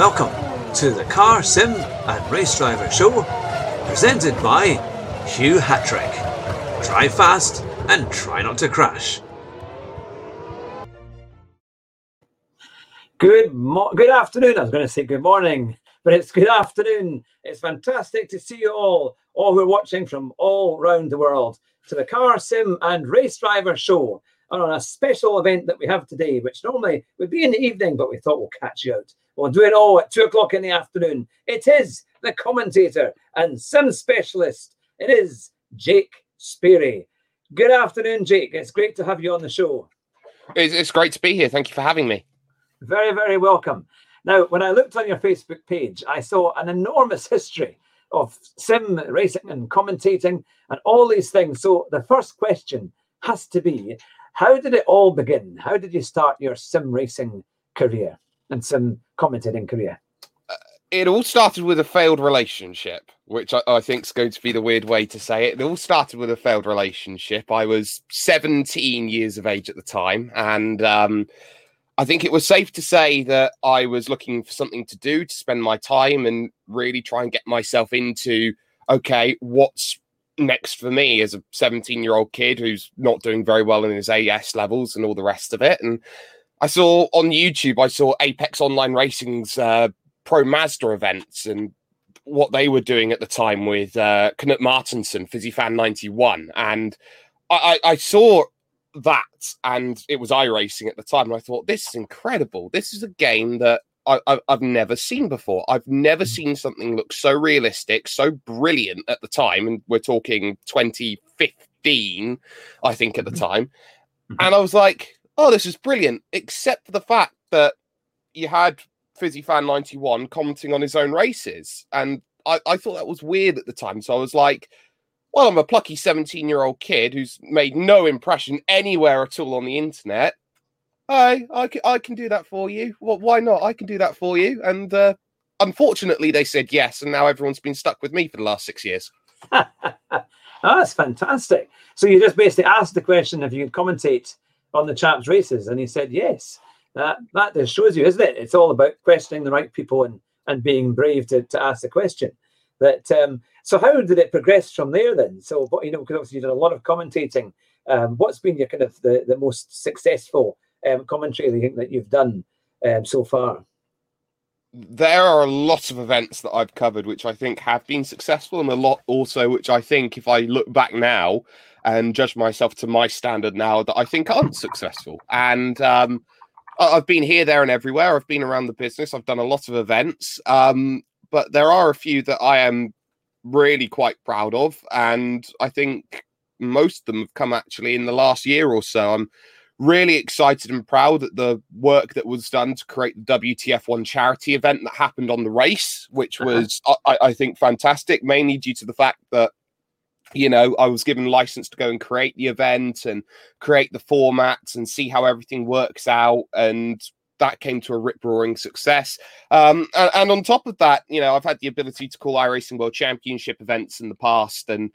welcome to the Car Sim and Race Driver Show, presented by Hugh Hatrick. Drive fast and try not to crash. Good mo- good afternoon. I was going to say good morning, but it's good afternoon. It's fantastic to see you all, all who are watching from all around the world, to the Car Sim and Race Driver Show, and on a special event that we have today, which normally would be in the evening, but we thought we'll catch you out. We'll do it all at two o'clock in the afternoon. It is the commentator and sim specialist. It is Jake Sparey. Good afternoon, Jake. It's great to have you on the show. It's, it's great to be here. Thank you for having me. Very, very welcome. Now, when I looked on your Facebook page, I saw an enormous history of sim racing and commentating and all these things. So the first question has to be how did it all begin? How did you start your sim racing career and sim commentating career? It all started with a failed relationship, which I, I think is going to be the weird way to say it. It all started with a failed relationship. I was 17 years of age at the time, and um, I think it was safe to say that I was looking for something to do to spend my time and really try and get myself into okay, what's next for me as a 17 year old kid who's not doing very well in his AS levels and all the rest of it. And I saw on YouTube, I saw Apex Online Racing's uh, Pro Mazda events and what they were doing at the time with uh, Knut Martinsson, Fan 91. And I, I, I saw that and it was iRacing at the time. And I thought, this is incredible. This is a game that I, have never seen before. I've never mm. seen something look so realistic, so brilliant at the time. And we're talking 2015, I think, at the mm-hmm. time. Mm-hmm. And I was like, oh, this is brilliant, except for the fact that you had Fizzy Fan 91 commenting on his own races. And I, I thought that was weird at the time. So I was like, well, I'm a plucky 17 year old kid who's made no impression anywhere at all on the internet. Hi, I can, I can do that for you. Well, why not? I can do that for you. And uh, unfortunately, they said yes. And now everyone's been stuck with me for the last six years. oh, that's fantastic. So you just basically asked the question if you could commentate on the chaps' races, and he said yes. That that just shows you, isn't it? It's all about questioning the right people and and being brave to, to ask the question. That um, so how did it progress from there then? So you know, because obviously you did a lot of commentating. Um, what's been your kind of the, the most successful um, commentary you that you've done um, so far? There are a lot of events that I've covered which I think have been successful, and a lot also which I think, if I look back now and judge myself to my standard now, that I think aren't successful. And um, I've been here, there, and everywhere. I've been around the business. I've done a lot of events, um, but there are a few that I am really quite proud of, and I think most of them have come actually in the last year or so. I'm really excited and proud that the work that was done to create the WTF1 charity event that happened on the race, which uh-huh. was, uh-huh. I, I, think, fantastic, mainly due to the fact that, you know, I was given license to go and create the event and create the formats and see how everything works out. And that came to a rip roaring success. Um, and, and on top of that, you know, I've had the ability to call iRacing World Championship events in the past and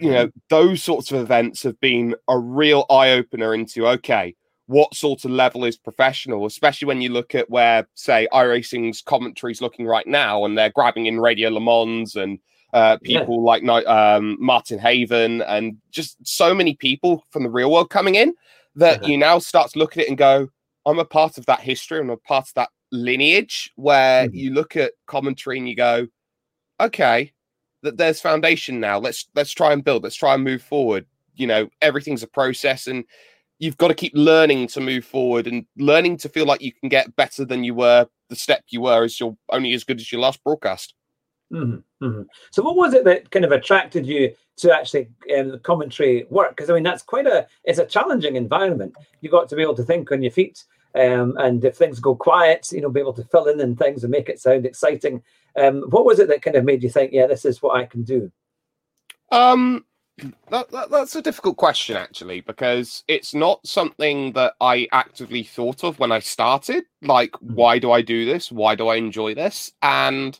you know, those sorts of events have been a real eye opener into okay, what sort of level is professional, especially when you look at where, say, iRacing's commentary is looking right now, and they're grabbing in Radio Le Mans and uh, people yeah. like um, Martin Haven and just so many people from the real world coming in that uh-huh. you now start to look at it and go, I'm a part of that history, I'm a part of that lineage where mm-hmm. you look at commentary and you go, okay, that there's foundation now. Let's let's try and build. Let's try and move forward. You know, everything's a process, and you've got to keep learning to move forward and learning to feel like you can get better than you were the step you were as you're only as good as your last broadcast. Mm-hmm, mm-hmm. So, what was it that kind of attracted you to actually um, commentary work? Because I mean, that's quite a it's a challenging environment. You've got to be able to think on your feet, um, and if things go quiet, you know, be able to fill in and things and make it sound exciting. Um, what was it that kind of made you think, yeah, this is what I can do? Um, that, that, that's a difficult question actually because it's not something that I actively thought of when I started. Like, mm-hmm. why do I do this? Why do I enjoy this? And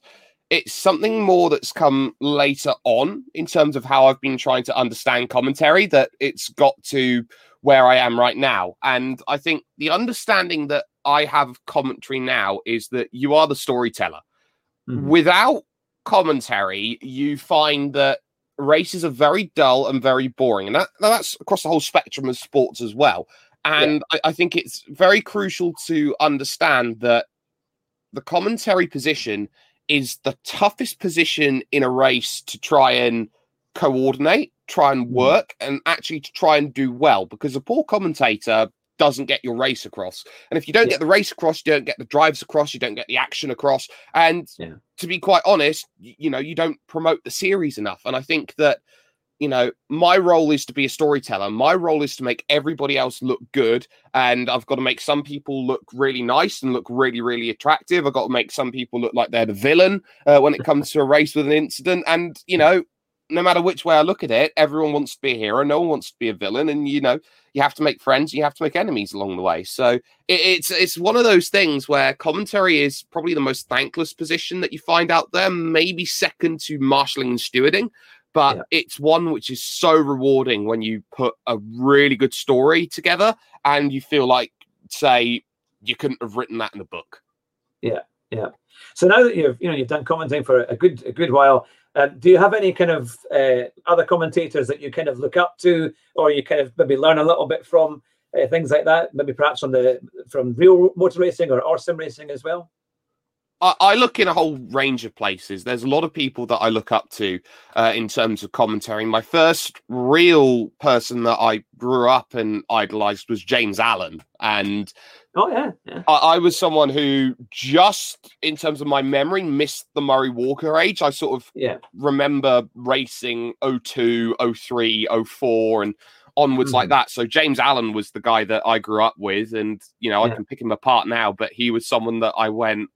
it's something more that's come later on in terms of how I've been trying to understand commentary. That it's got to where I am right now, and I think the understanding that I have of commentary now is that you are the storyteller. Mhm. Without commentary, you find that races are very dull and very boring, and that that's across the whole spectrum of sports as well. And I, I think it's very crucial to understand that the commentary position is the toughest position in a race to try and coordinate, try and Mhm. work, and actually to try and do well. Because a poor commentator doesn't get your race across. And if you don't Yeah. get the race across, you don't get the drives across, you don't get the action across. And Yeah. to be quite honest, you know, you don't promote the series enough. And I think that, you know, my role is to be a storyteller. My role is to make everybody else look good. And I've got to make some people look really nice and look really, really attractive. I've got to make some people look like they're the villain uh, when it comes to a race with an incident. And, you know, no matter which way I look at it, everyone wants to be a hero. No one wants to be a villain. And, you know, you have to make friends, you have to make enemies along the way. So it, it's it's one of those things where commentary is probably the most thankless position that you find out there, maybe second to marshalling and stewarding. But Yeah. it's one which is so rewarding when you put a really good story together and you feel like, say, you couldn't have written that in a book. Yeah, yeah. So now that you've you know you've done commenting for a good a good while, um, do you have any kind of uh, other commentators that you kind of look up to, or you kind of maybe learn a little bit from uh, things like that? Maybe perhaps from the from real motor racing or, or sim racing as well. I, I look in a whole range of places. There's a lot of people that I look up to uh, in terms of commentary. My first real person that I grew up and idolized was James Allen. And Oh yeah, yeah, I, I was someone who just in terms of my memory missed the Murray Walker age. I sort of yeah, remember racing 02, 03, 04 and onwards like Mhm. that. So James Allen was the guy that I grew up with and you know, I can pick him apart now, but he was someone that I went,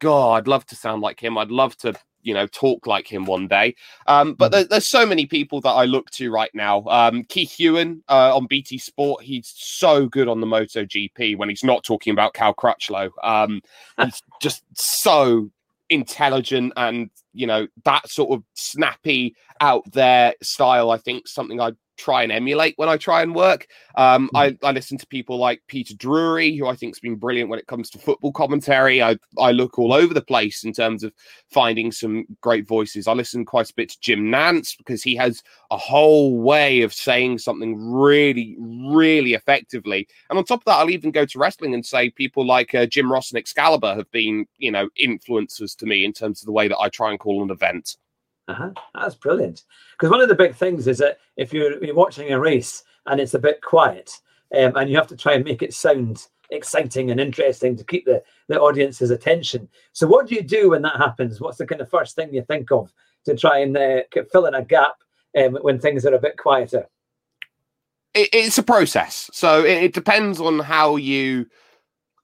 God, I'd love to sound like him. I'd love to, you know, talk like him one day. Um, but Mhm. there, there's so many people that I look to right now. Um, Keith Huewen uh, on BT Sport, he's so good on the MotoGP when he's not talking about Cal Crutchlow. Um, he's just so intelligent and you know that sort of snappy out there style i think something i try and emulate when i try and work. Um I, I listen to people like peter drury who i think's been brilliant when it comes to football commentary. I i look all over the place in terms of finding some great voices. I listen quite a bit to jim nantz because he has a whole way of saying something really really effectively. And on top of that i'll even go to wrestling and say people like uh, jim ross and excalibur have been you know influencers to me in terms of the way that i try and call an event uh-huh. that's brilliant. Because one of the big things is that if you're, you're watching a race and it's a bit quiet, um, and you have to try and make it sound exciting and interesting to keep the, the audience's attention. So, what do you do when that happens? What's the kind of first thing you think of to try and uh, fill in a gap um, when things are a bit quieter? it, it's a process. So it, it depends on how you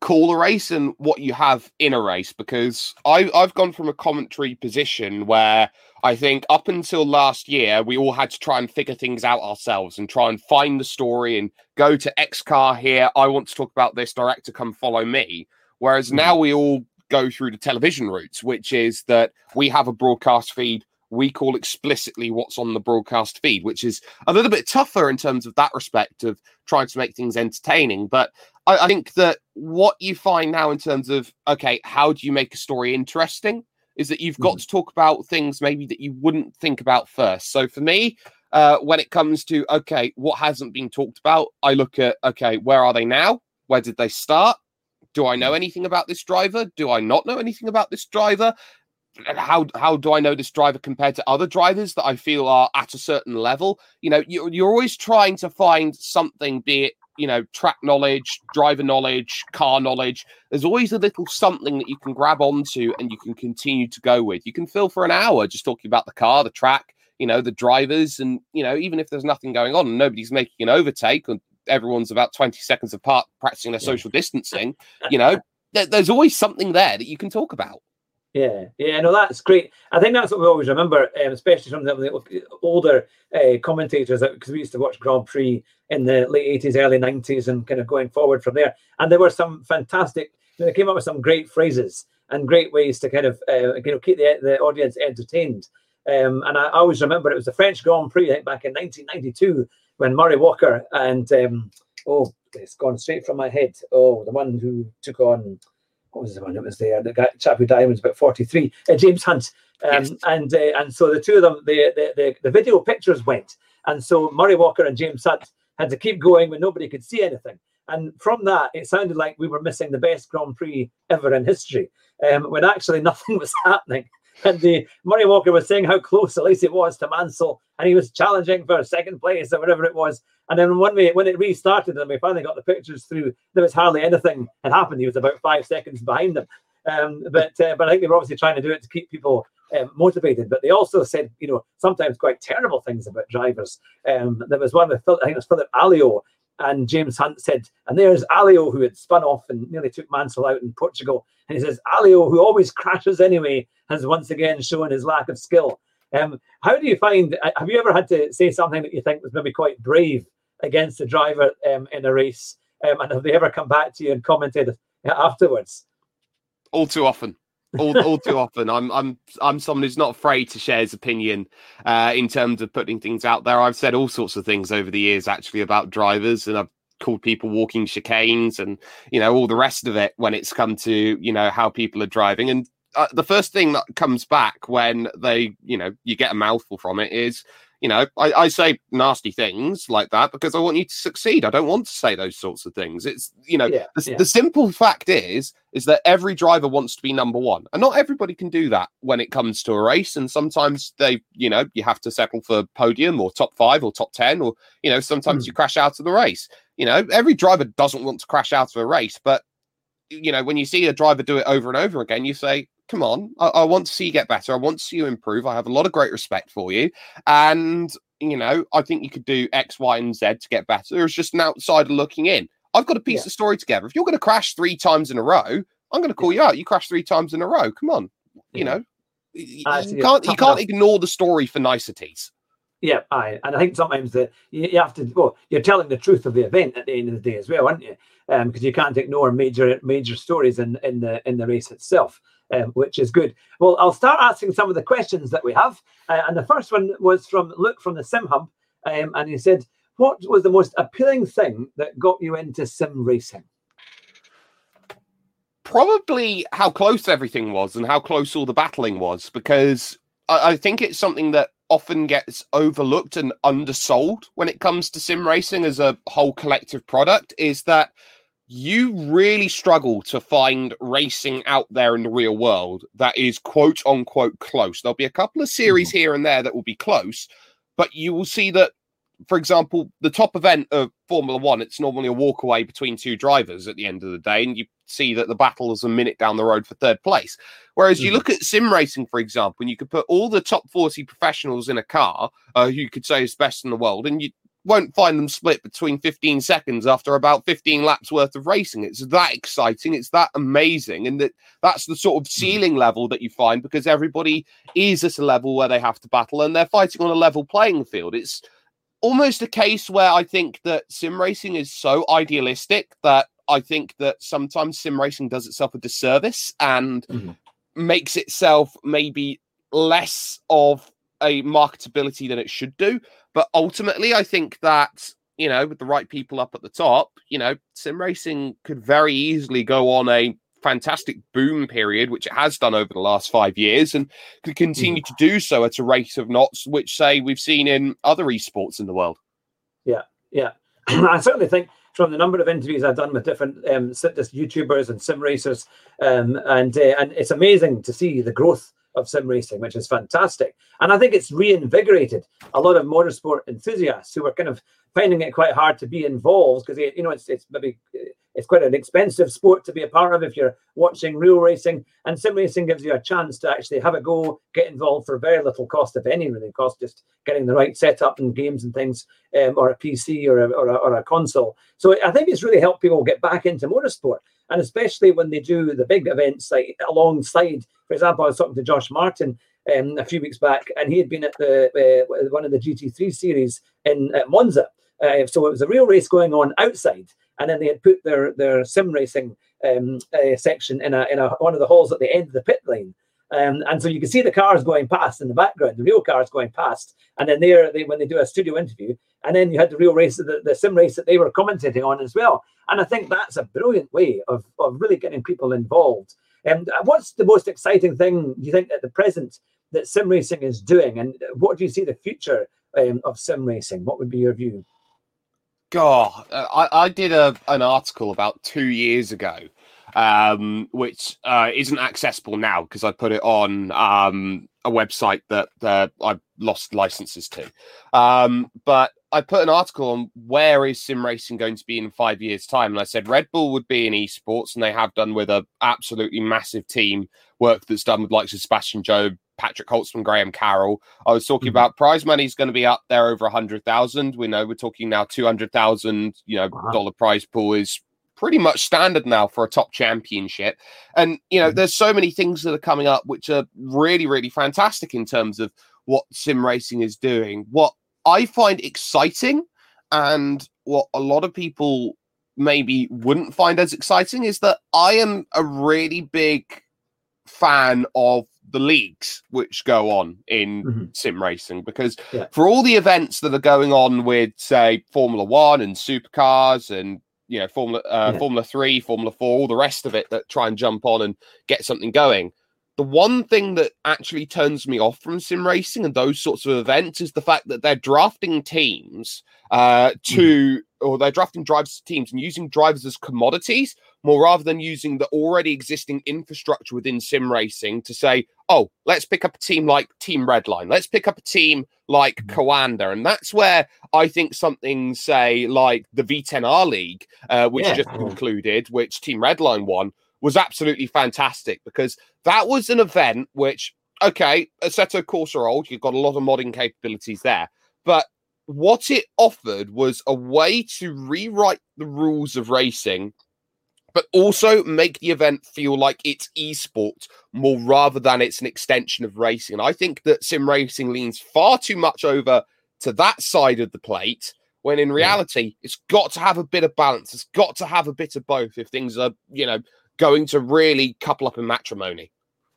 call a race and what you have in a race. Because I, I've gone from a commentary position where I think up until last year, we all had to try and figure things out ourselves and try and find the story and go to X car here. I want to talk about this director, come follow me. Whereas Mhm. now we all go through the television routes, which is that we have a broadcast feed. We call explicitly what's on the broadcast feed, which is a little bit tougher in terms of that respect of trying to make things entertaining. But I, I think that what you find now in terms of okay, how do you make a story interesting? Is that you've got to talk about things maybe that you wouldn't think about first. So for me, uh, when it comes to okay, what hasn't been talked about, I look at okay, where are they now? Where did they start? Do I know anything about this driver? Do I not know anything about this driver? How how do I know this driver compared to other drivers that I feel are at a certain level? You know, you're, you're always trying to find something, be it you know track knowledge, driver knowledge, car knowledge. There's always a little something that you can grab onto and you can continue to go with. You can fill for an hour just talking about the car, the track, you know, the drivers, and you know, even if there's nothing going on and nobody's making an overtake and everyone's about 20 seconds apart practicing their social distancing, you know, there, there's always something there that you can talk about. Yeah, yeah, no, that's great. I think that's what we always remember, um, especially from the, older uh, commentators, because we used to watch Grand Prix in the late 80s, early 90s, and kind of going forward from there. And there were some fantastic, they came up with some great phrases and great ways to kind of uh, you know keep the, the audience entertained. Um, and I always remember it was the French Grand Prix, I think back in 1992, when Murray Walker and um, oh, it's gone straight from my head. Oh, the one who took on what was the one that was there? The guy, chap who died was about forty three. Uh, James Hunt. Um, yes. And uh, and so the two of them, the, the, the the video pictures went, and so Murray Walker and James Hunt had to keep going when nobody could see anything. And from that, it sounded like we were missing the best Grand Prix ever in history, um, when actually nothing was happening. And the Murray Walker was saying how close at least it was to Mansell, and he was challenging for second place or whatever it was. And then when we when it restarted and we finally got the pictures through, there was hardly anything had happened. He was about five seconds behind them. Um, but uh, but I think they were obviously trying to do it to keep people um, motivated. But they also said, you know, sometimes quite terrible things about drivers. Um, there was one with I think it was Phillip Alliot and James Hunt said, and there's Alliot who had spun off and nearly took Mansell out in Portugal. And he says, Alliot, who always crashes anyway, has once again shown his lack of skill. Um, how do you find, uh, have you ever had to say something that you think was maybe quite brave against the driver um, in a race? Um, and have they ever come back to you and commented afterwards? All too often all, all too often. I'm I'm I'm someone who's not afraid to share his opinion uh, in terms of putting things out there. I've said all sorts of things over the years actually about drivers, and I've called people walking chicanes and you know all the rest of it when it's come to you know how people are driving. And uh, the first thing that comes back when they you know you get a mouthful from it is you know, I, I, say nasty things like that because I want you to succeed. I don't want to say those sorts of things. It's you know, yeah, the, yeah. the, simple fact is is that every driver wants to be number one, and not everybody can do that when it comes to a race. And sometimes they, you know, you have to settle for podium or top five or top ten, or you know, sometimes mm. you crash out of the race. You know, every driver doesn't want to crash out of a race, but you know, when you see a driver do it over and over again, you say, come on, I, I, want to see you get better. I want to see you improve. I have a lot of great respect for you. And, you know, I think you could do X, Y, and Z to get better. It's just an outsider looking in. I've got a piece yeah. of story together. If you're going to crash three times in a row, I'm going to call yeah. you out. You crashed three times in a row. Come on. You know, you, you can't you can't ignore the story for niceties. Yeah, I and I think sometimes that you, have to. Well, you're telling the truth of the event at the end of the day as well, aren't you? Because um, you can't ignore major major stories in in the in the race itself um, which is good. Well, I'll start asking some of the questions that we have. Uh, and the first one was from Luke from the Sim Hub. Um, and he said, What was the most appealing thing that got you into sim racing? Probably how close everything was and how close all the battling was, because I, I think it's something that often gets overlooked and undersold when it comes to sim racing as a whole collective product is that you really struggle to find racing out there in the real world that is quote unquote close. There'll be a couple of series mm-hmm. here and there that will be close, but you will see that, for example, the top event of Formula One, it's normally a walkaway between two drivers at the end of the day, and you see that the battle is a minute down the road for third place. Whereas mm-hmm. you look at sim racing, for example, and you could put all the top 40 professionals in a car uh, who you could say is best in the world, and you won't find them split between 15 seconds after about 15 laps worth of racing. It's that exciting. It's that amazing. And that that's the sort of hmm. ceiling level that you find because everybody is at a level where they have to battle and they're fighting on a level playing field. It's almost a case where I think that sim racing is so idealistic that I think that sometimes sim racing does itself a disservice and mm-hmm. makes itself maybe less of a marketability than it should do. But ultimately, I think that you know, with the right people up at the top, you know, sim racing could very easily go on a fantastic boom period, which it has done over the last five years, and could continue mm. to do so at a rate of knots, which say we've seen in other esports in the world. Yeah, yeah, I certainly think from the number of interviews I've done with different um, YouTubers and sim racers, um, and uh, and it's amazing to see the growth of sim racing, which is fantastic. And I think it's reinvigorated a lot of motorsport enthusiasts who are kind of finding it quite hard to be involved because you know it's it's maybe it's quite an expensive sport to be a part of if you're watching real racing. And sim racing gives you a chance to actually have a go, get involved for very little cost, if any, really cost, just getting the right setup and games and things, um, or a PC or a, or a, or a console. So I think it's really helped people get back into motorsport and especially when they do the big events like alongside. For example, I was talking to Josh Martin um, a few weeks back, and he had been at the uh, one of the GT3 series in Monza. Uh, so it was a real race going on outside, and then they had put their their sim racing um, uh, section in a in a one of the halls at the end of the pit lane. Um, and so you can see the cars going past in the background, the real cars going past, and then there they when they do a studio interview, and then you had the real race, the, the sim race that they were commentating on as well. And I think that's a brilliant way of, of really getting people involved. And um, what's the most exciting thing you think at the present that sim racing is doing, and what do you see the future um, of sim racing? What would be your view? God, I, I did a, an article about two years ago, um, which uh, isn't accessible now because I put it on um, a website that uh, I've lost licenses to. Um, but I put an article on where is sim racing going to be in five years' time, and I said Red Bull would be in esports, and they have done with a absolutely massive team work that's done with likes of Sebastian Job, Patrick Holtzman, Graham Carroll. I was talking mm-hmm. about prize money is going to be up there over a hundred thousand. We know we're talking now two hundred thousand. You know, wow. dollar prize pool is pretty much standard now for a top championship. And you know, mm-hmm. there's so many things that are coming up which are really, really fantastic in terms of what sim racing is doing. What I find exciting, and what a lot of people maybe wouldn't find as exciting is that I am a really big fan of the leagues which go on in mm-hmm. sim racing because yeah. for all the events that are going on with say formula one and supercars and you know formula uh, yeah. formula 3 formula 4 all the rest of it that try and jump on and get something going the one thing that actually turns me off from sim racing and those sorts of events is the fact that they're drafting teams uh, to, mm. or they're drafting drivers to teams and using drivers as commodities more rather than using the already existing infrastructure within sim racing to say, oh, let's pick up a team like Team Redline, let's pick up a team like mm. Coanda. And that's where I think something, say, like the V10R League, uh, which yeah. just concluded, which Team Redline won was absolutely fantastic because that was an event which, okay, a set of Assetto Corsa old, you've got a lot of modding capabilities there, but what it offered was a way to rewrite the rules of racing but also make the event feel like it's esports more rather than it's an extension of racing. And I think that sim racing leans far too much over to that side of the plate when in reality it's got to have a bit of balance. It's got to have a bit of both if things are, you know, going to really couple up in matrimony.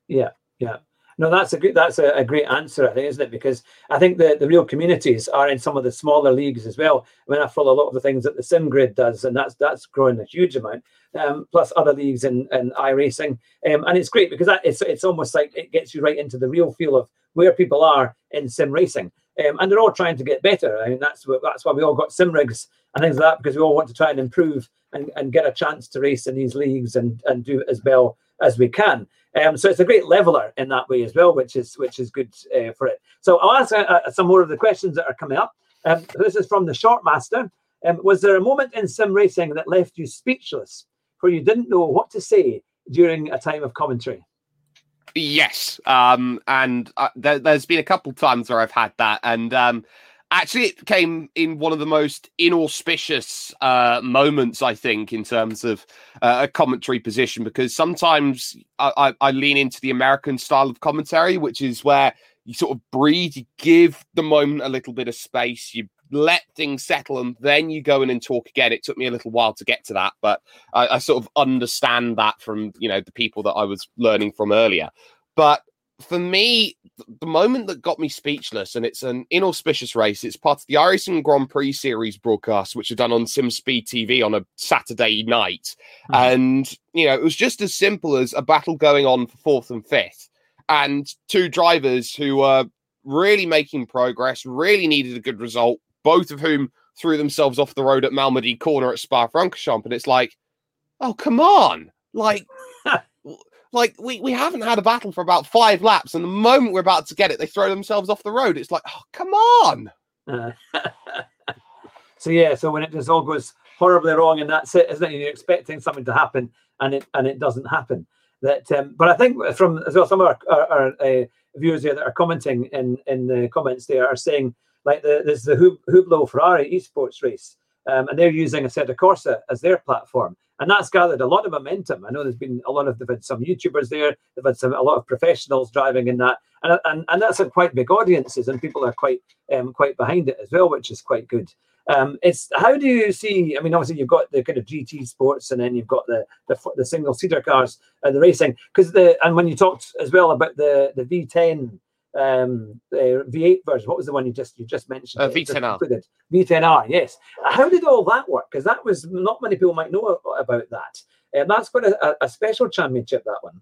Yeah, yeah. No, that's a good. That's a, a, great answer, I think, isn't it? Because I think the, the real communities are in some of the smaller leagues as well. I mean, I follow a lot of the things that the Sim Grid does, and that's that's growing a huge amount. Um, plus other leagues in, in iRacing, um, and it's great because that, it's it's almost like it gets you right into the real feel of where people are in sim racing, um, and they're all trying to get better. I mean, that's that's why we all got sim rigs and things like that because we all want to try and improve and, and get a chance to race in these leagues and, and do as well as we can. Um, so it's a great leveler in that way as well, which is which is good uh, for it. So I'll ask uh, uh, some more of the questions that are coming up. Um, this is from the Shortmaster. Um, was there a moment in sim racing that left you speechless, where you didn't know what to say during a time of commentary? Yes, um, and uh, there, has been a couple times where I've had that, and um, actually it came in one of the most inauspicious uh, moments i think in terms of uh, a commentary position because sometimes I, I, I, lean into the american style of commentary which is where you sort of breathe you give the moment a little bit of space you let things settle and then you go in and talk again. It took me a little while to get to that but I, I sort of understand that from you know the people that i was learning from earlier. But for me, the moment that got me speechless, and it's an inauspicious race, it's part of the iRacing Grand Prix series broadcast, which are done on SimSpeed TV on a Saturday night. Mm-hmm. And, you know, it was just as simple as a battle going on for fourth and fifth, and two drivers who were really making progress, really needed a good result, both of whom threw themselves off the road at Malmedy corner at Spa Francorchamps. And it's like, oh, come on. Like, like we, we haven't had a battle for about five laps, and the moment we're about to get it, they throw themselves off the road. It's like, oh, come on. Uh, so yeah, so when it just all goes horribly wrong, and that's it, isn't it? You're expecting something to happen, and it and it doesn't happen. That, um, but I think from as well, some of our, our, our uh, viewers here that are commenting in in the comments there are saying like the there's the Hublot Ferrari esports race, um, and they're using Assetto Corsa as their platform and that's gathered a lot of momentum. I know there's been a lot of they've had some YouTubers there, they've had some a lot of professionals driving in that, and and, and that's a quite big audiences, and people are quite um, quite behind it as well, which is quite good. Um, it's how do you see? I mean, obviously you've got the kind of GT sports, and then you've got the the, the single seater cars and the racing. Because the and when you talked as well about the the V10 um the V8 version. What was the one you just you just mentioned? Uh, V10R. V10R. Yes. How did all that work? Because that was not many people might know about that. And that's quite a, a special championship. That one.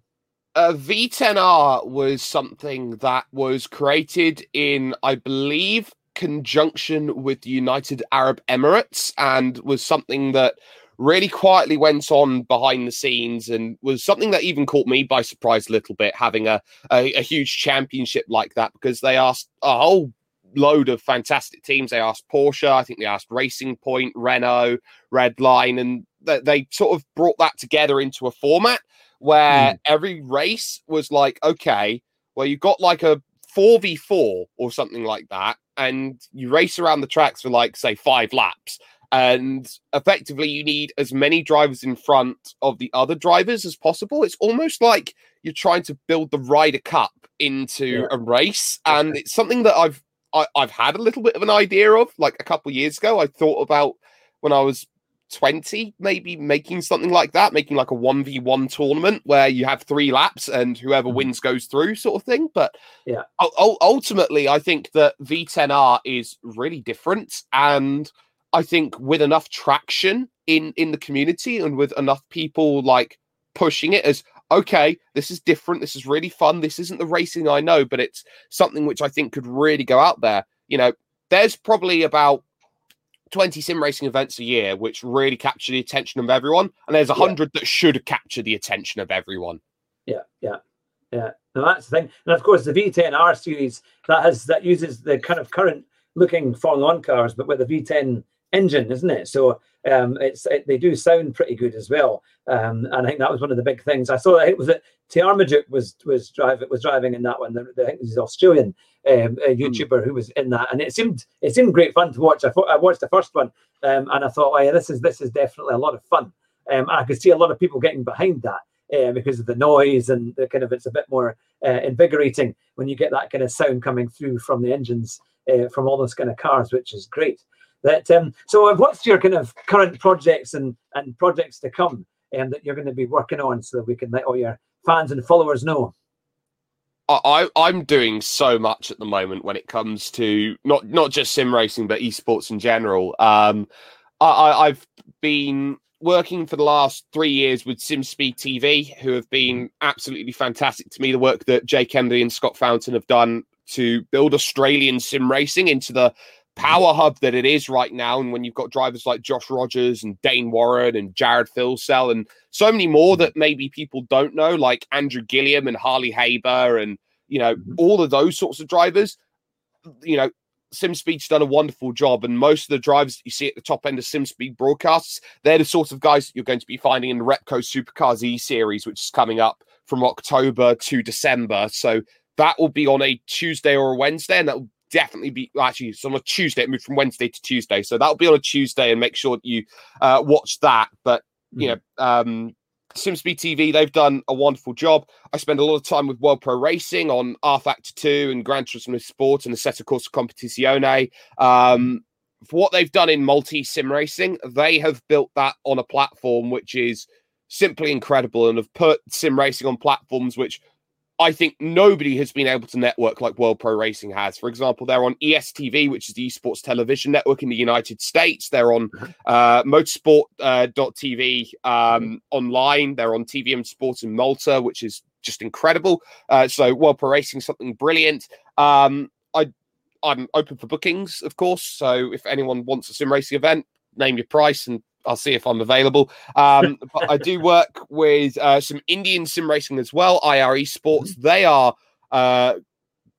Uh, V10R was something that was created in, I believe, conjunction with the United Arab Emirates, and was something that really quietly went on behind the scenes and was something that even caught me by surprise a little bit having a, a, a huge championship like that because they asked a whole load of fantastic teams. They asked Porsche, I think they asked Racing Point, Renault, Redline, and they, they sort of brought that together into a format where mm. every race was like, okay, well, you've got like a 4v4 or something like that, and you race around the tracks for like, say, five laps and effectively you need as many drivers in front of the other drivers as possible. It's almost like you're trying to build the Ryder Cup into yeah. a race. And it's something that i've I, have i have had a little bit of an idea of like a couple years ago. I thought about when i was 20 maybe making something like that making like a 1v1 tournament where you have three laps and whoever mm-hmm. wins goes through sort of thing. But yeah. ultimately i think that v10r is really different. And I think with enough traction in in the community and with enough people like pushing it as okay, this is different, this is really fun, this isn't the racing I know, but it's something which I think could really go out there. You know, there's probably about 20 sim racing events a year which really capture the attention of everyone, and there's a hundred yeah. that should capture the attention of everyone. Yeah, yeah, yeah. No, that's the thing. And of course the V10R series that has that uses the kind of current looking Formula One cars, but with the V10 engine, isn't it? So um, it's it, they do sound pretty good as well. Um, and I think that was one of the big things. I saw that it was that Tiametmarduk was was driving was driving in that one. The, the, I think he's Australian um, a hmm. YouTuber mm. who was in that, and it seemed it seemed great fun to watch. I, thought, I watched the first one, um, and I thought, oh yeah, this is this is definitely a lot of fun. Um, I could see a lot of people getting behind that. Uh, because of the noise and the kind of it's a bit more uh, invigorating when you get that kind of sound coming through from the engines uh, from all those kind of cars, which is great. That um, so, what's your kind of current projects and and projects to come um, that you're going to be working on, so that we can let all your fans and followers know? I, I'm doing so much at the moment when it comes to not not just sim racing but esports in general. Um, I, I've been working for the last three years with SimSpeed TV, who have been absolutely fantastic to me. The work that Jay Kennedy and Scott Fountain have done to build Australian sim racing into the power hub that it is right now. And when you've got drivers like Josh Rogers and Dane Warren and Jared Filsell and so many more that maybe people don't know, like Andrew Gilliam and Harley Haber and, you know, mm-hmm. all of those sorts of drivers, you know, SimSpeed's done a wonderful job, and most of the drivers that you see at the top end of SimSpeed broadcasts, they're the sort of guys that you're going to be finding in the Repco Supercars E series, which is coming up from October to December. So that will be on a Tuesday or a Wednesday, and that will definitely be well, actually it's on a Tuesday. It moved from Wednesday to Tuesday, so that'll be on a Tuesday, and make sure that you uh, watch that. But you mm. know, um, SimSpeed TV, they've done a wonderful job. I spend a lot of time with World Pro Racing on rFactor 2 and Gran Turismo Sport and the Assetto Corsa Competizione. Um, for what they've done in multi sim racing, they have built that on a platform which is simply incredible and have put sim racing on platforms which I think nobody has been able to network like World Pro Racing has. For example, they're on ESTV, which is the esports television network in the United States. They're on mm-hmm. uh, motorsport.tv uh, um, mm-hmm. online. They're on TVM Sports in Malta, which is just incredible. Uh, so World Pro Racing, something brilliant. Um, I, I'm open for bookings, of course. So if anyone wants a sim racing event, name your price and I'll see if I'm available. Um, but I do work with uh, some Indian sim racing as well, IRE Sports. Mm-hmm. They are uh,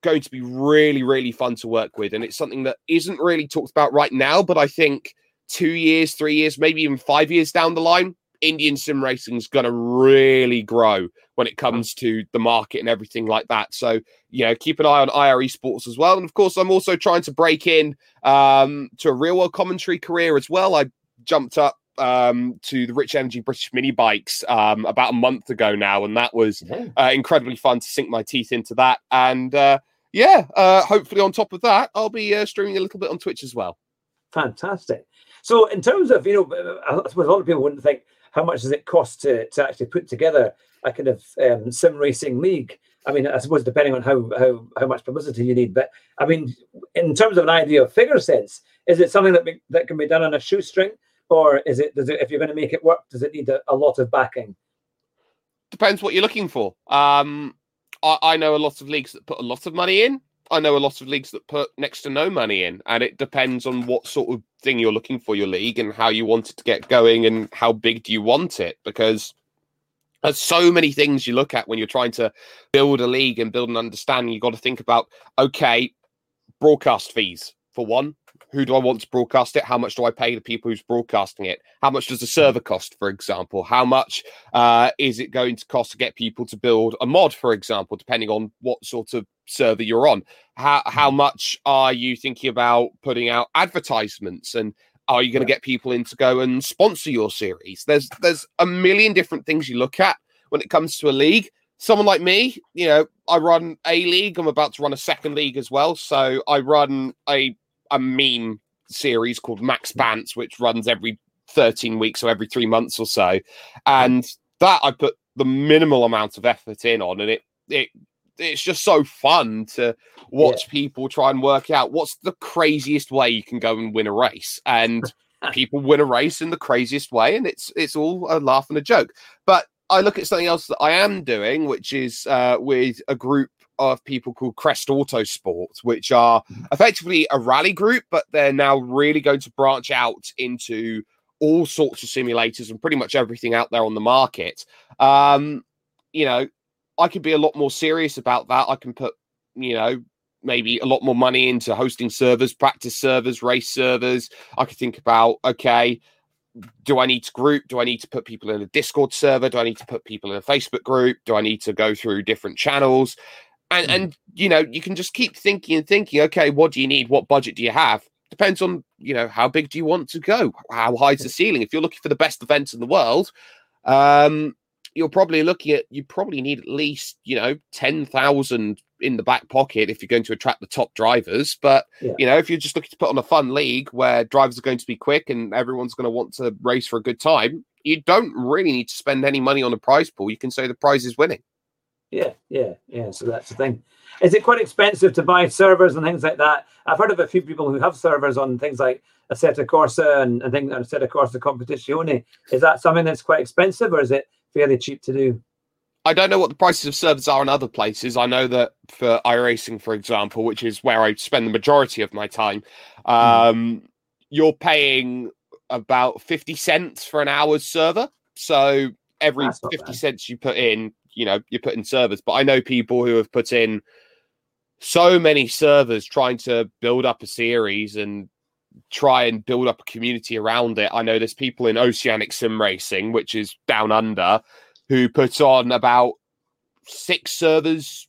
going to be really, really fun to work with. And it's something that isn't really talked about right now, but I think two years, three years, maybe even five years down the line, Indian sim racing is going to really grow when it comes to the market and everything like that. So, you know, keep an eye on IRE Sports as well. And of course, I'm also trying to break in um, to a real world commentary career as well. I jumped up um, to the Rich Energy British mini bikes um, about a month ago now, and that was uh, incredibly fun to sink my teeth into that. And uh, yeah, uh, hopefully on top of that, I'll be uh, streaming a little bit on Twitch as well. Fantastic. So, in terms of, you know, I suppose a lot of people wouldn't think how much does it cost to, to actually put together a kind of um, sim racing league. I mean, I suppose depending on how, how how much publicity you need, but I mean, in terms of an idea of figure sense, is it something that be, that can be done on a shoestring, or is it does it if you're going to make it work, does it need a, a lot of backing? Depends what you're looking for. Um, I, I know a lot of leagues that put a lot of money in. I know a lot of leagues that put next to no money in, and it depends on what sort of thing you're looking for your league and how you want it to get going and how big do you want it. Because there's so many things you look at when you're trying to build a league and build an understanding. You've got to think about okay, broadcast fees for one who do I want to broadcast it? How much do I pay the people who's broadcasting it? How much does the server cost, for example? How much uh, is it going to cost to get people to build a mod, for example, depending on what sort of server you're on? How how hmm. much are you thinking about putting out advertisements and are you going to get people in to go and sponsor your series? There's there's a million different things you look at when it comes to a league. Someone like me, you know, I run a league. I'm about to run a second league as well. So I run a a meme series called Max Pants, which runs every 13 weeks or every three months or so. And that I put the minimal amount of effort in on, and it it it's just so fun to watch yeah. people try and work out what's the craziest way you can go and win a race. And people win a race in the craziest way, and it's it's all a laugh and a joke. But I look at something else that I am doing, which is uh, with a group of people called Crest Autosport, which are effectively a rally group, but they're now really going to branch out into all sorts of simulators and pretty much everything out there on the market. Um, you know, I could be a lot more serious about that. I can put, you know, maybe a lot more money into hosting servers, practice servers, race servers. I could think about, okay, do I need to group? Do I need to put people in a Discord server? Do I need to put people in a Facebook group? Do I need to go through different channels? And mm. and you know you can just keep thinking and thinking okay what do you need? What budget do you have? Depends on you know how big do you want to go? How high is the ceiling? If you're looking for the best events in the world um you're probably looking at you probably need at least you know 10,000 in the back pocket if you're going to attract the top drivers. But yeah. you know if you're just looking to put on a fun league where drivers are going to be quick and everyone's going to want to race for a good time you don't really need to spend any money on a prize pool. You can say the prize is winning yeah, yeah, yeah. So that's the thing. Is it quite expensive to buy servers and things like that? I've heard of a few people who have servers on things like Assetto Corsa and, and things Assetto Corsa Competizione. Is that something that's quite expensive or is it fairly cheap to do? I don't know what the prices of servers are in other places. I know that for iRacing, for example, which is where I spend the majority of my time, hmm. um, mm. you're paying about 50 cents for an hour's server. So every 50 bad. cents you put in, you know you put in servers but i know people who have put in so many servers trying to build up a series and try and build up a community around it. I know there's people in oceanic sim racing which is down under who put on about six servers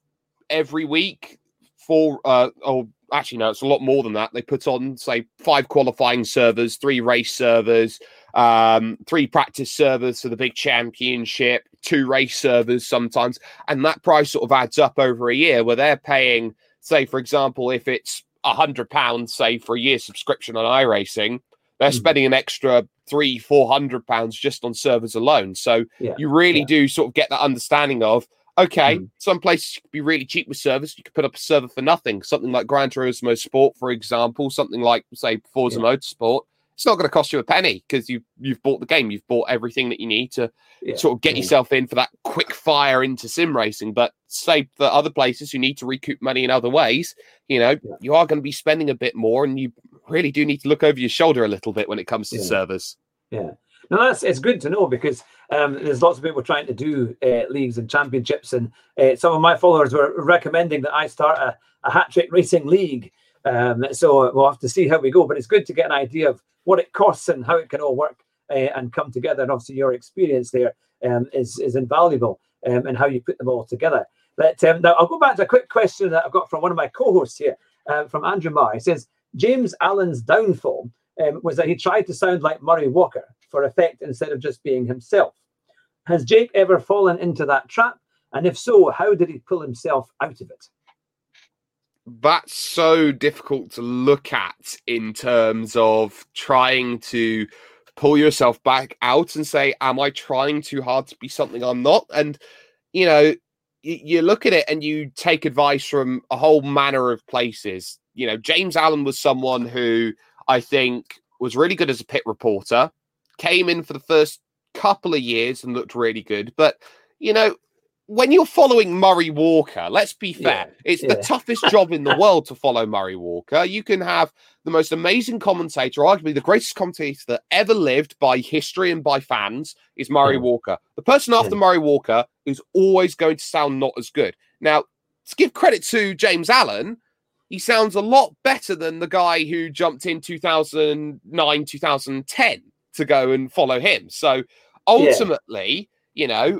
every week for uh oh actually no it's a lot more than that. They put on say five qualifying servers three race servers um, three practice servers for the big championship, two race servers sometimes, and that price sort of adds up over a year where they're paying, say, for example, if it's a hundred pounds, say, for a year subscription on iRacing, they're mm. spending an extra three, four hundred pounds just on servers alone. So yeah. you really yeah. do sort of get that understanding of okay, mm. some places could be really cheap with servers. You could put up a server for nothing, something like Gran Turismo Sport, for example, something like say Forza yeah. Motorsport it's not going to cost you a penny because you you've bought the game. You've bought everything that you need to yeah. sort of get yourself in for that quick fire into sim racing. But say for other places who need to recoup money in other ways, you know, yeah. you are going to be spending a bit more, and you really do need to look over your shoulder a little bit when it comes to yeah. servers. Yeah. No, that's it's good to know because um, there's lots of people trying to do uh, leagues and championships, and uh, some of my followers were recommending that I start a, a hat trick racing league. Um, so we'll have to see how we go, but it's good to get an idea of what it costs and how it can all work uh, and come together. And obviously, your experience there um, is is invaluable um, and how you put them all together. But um, now I'll go back to a quick question that I've got from one of my co-hosts here, uh, from Andrew Marr. He says James Allen's downfall um, was that he tried to sound like Murray Walker for effect instead of just being himself. Has Jake ever fallen into that trap? And if so, how did he pull himself out of it? That's so difficult to look at in terms of trying to pull yourself back out and say, Am I trying too hard to be something I'm not? And, you know, you, look at it and you take advice from a whole manner of places. You know, James Allen was someone who I think was really good as a pit reporter, came in for the first couple of years and looked really good. But, you know, when you're following Murray Walker, let's be fair, yeah, it's yeah. the toughest job in the world to follow Murray Walker. You can have the most amazing commentator, arguably the greatest commentator that ever lived by history and by fans, is Murray yeah. Walker. The person after Murray Walker is always going to sound not as good. Now, to give credit to James Allen, he sounds a lot better than the guy who jumped in 2009, 2010 to go and follow him. So ultimately, you know,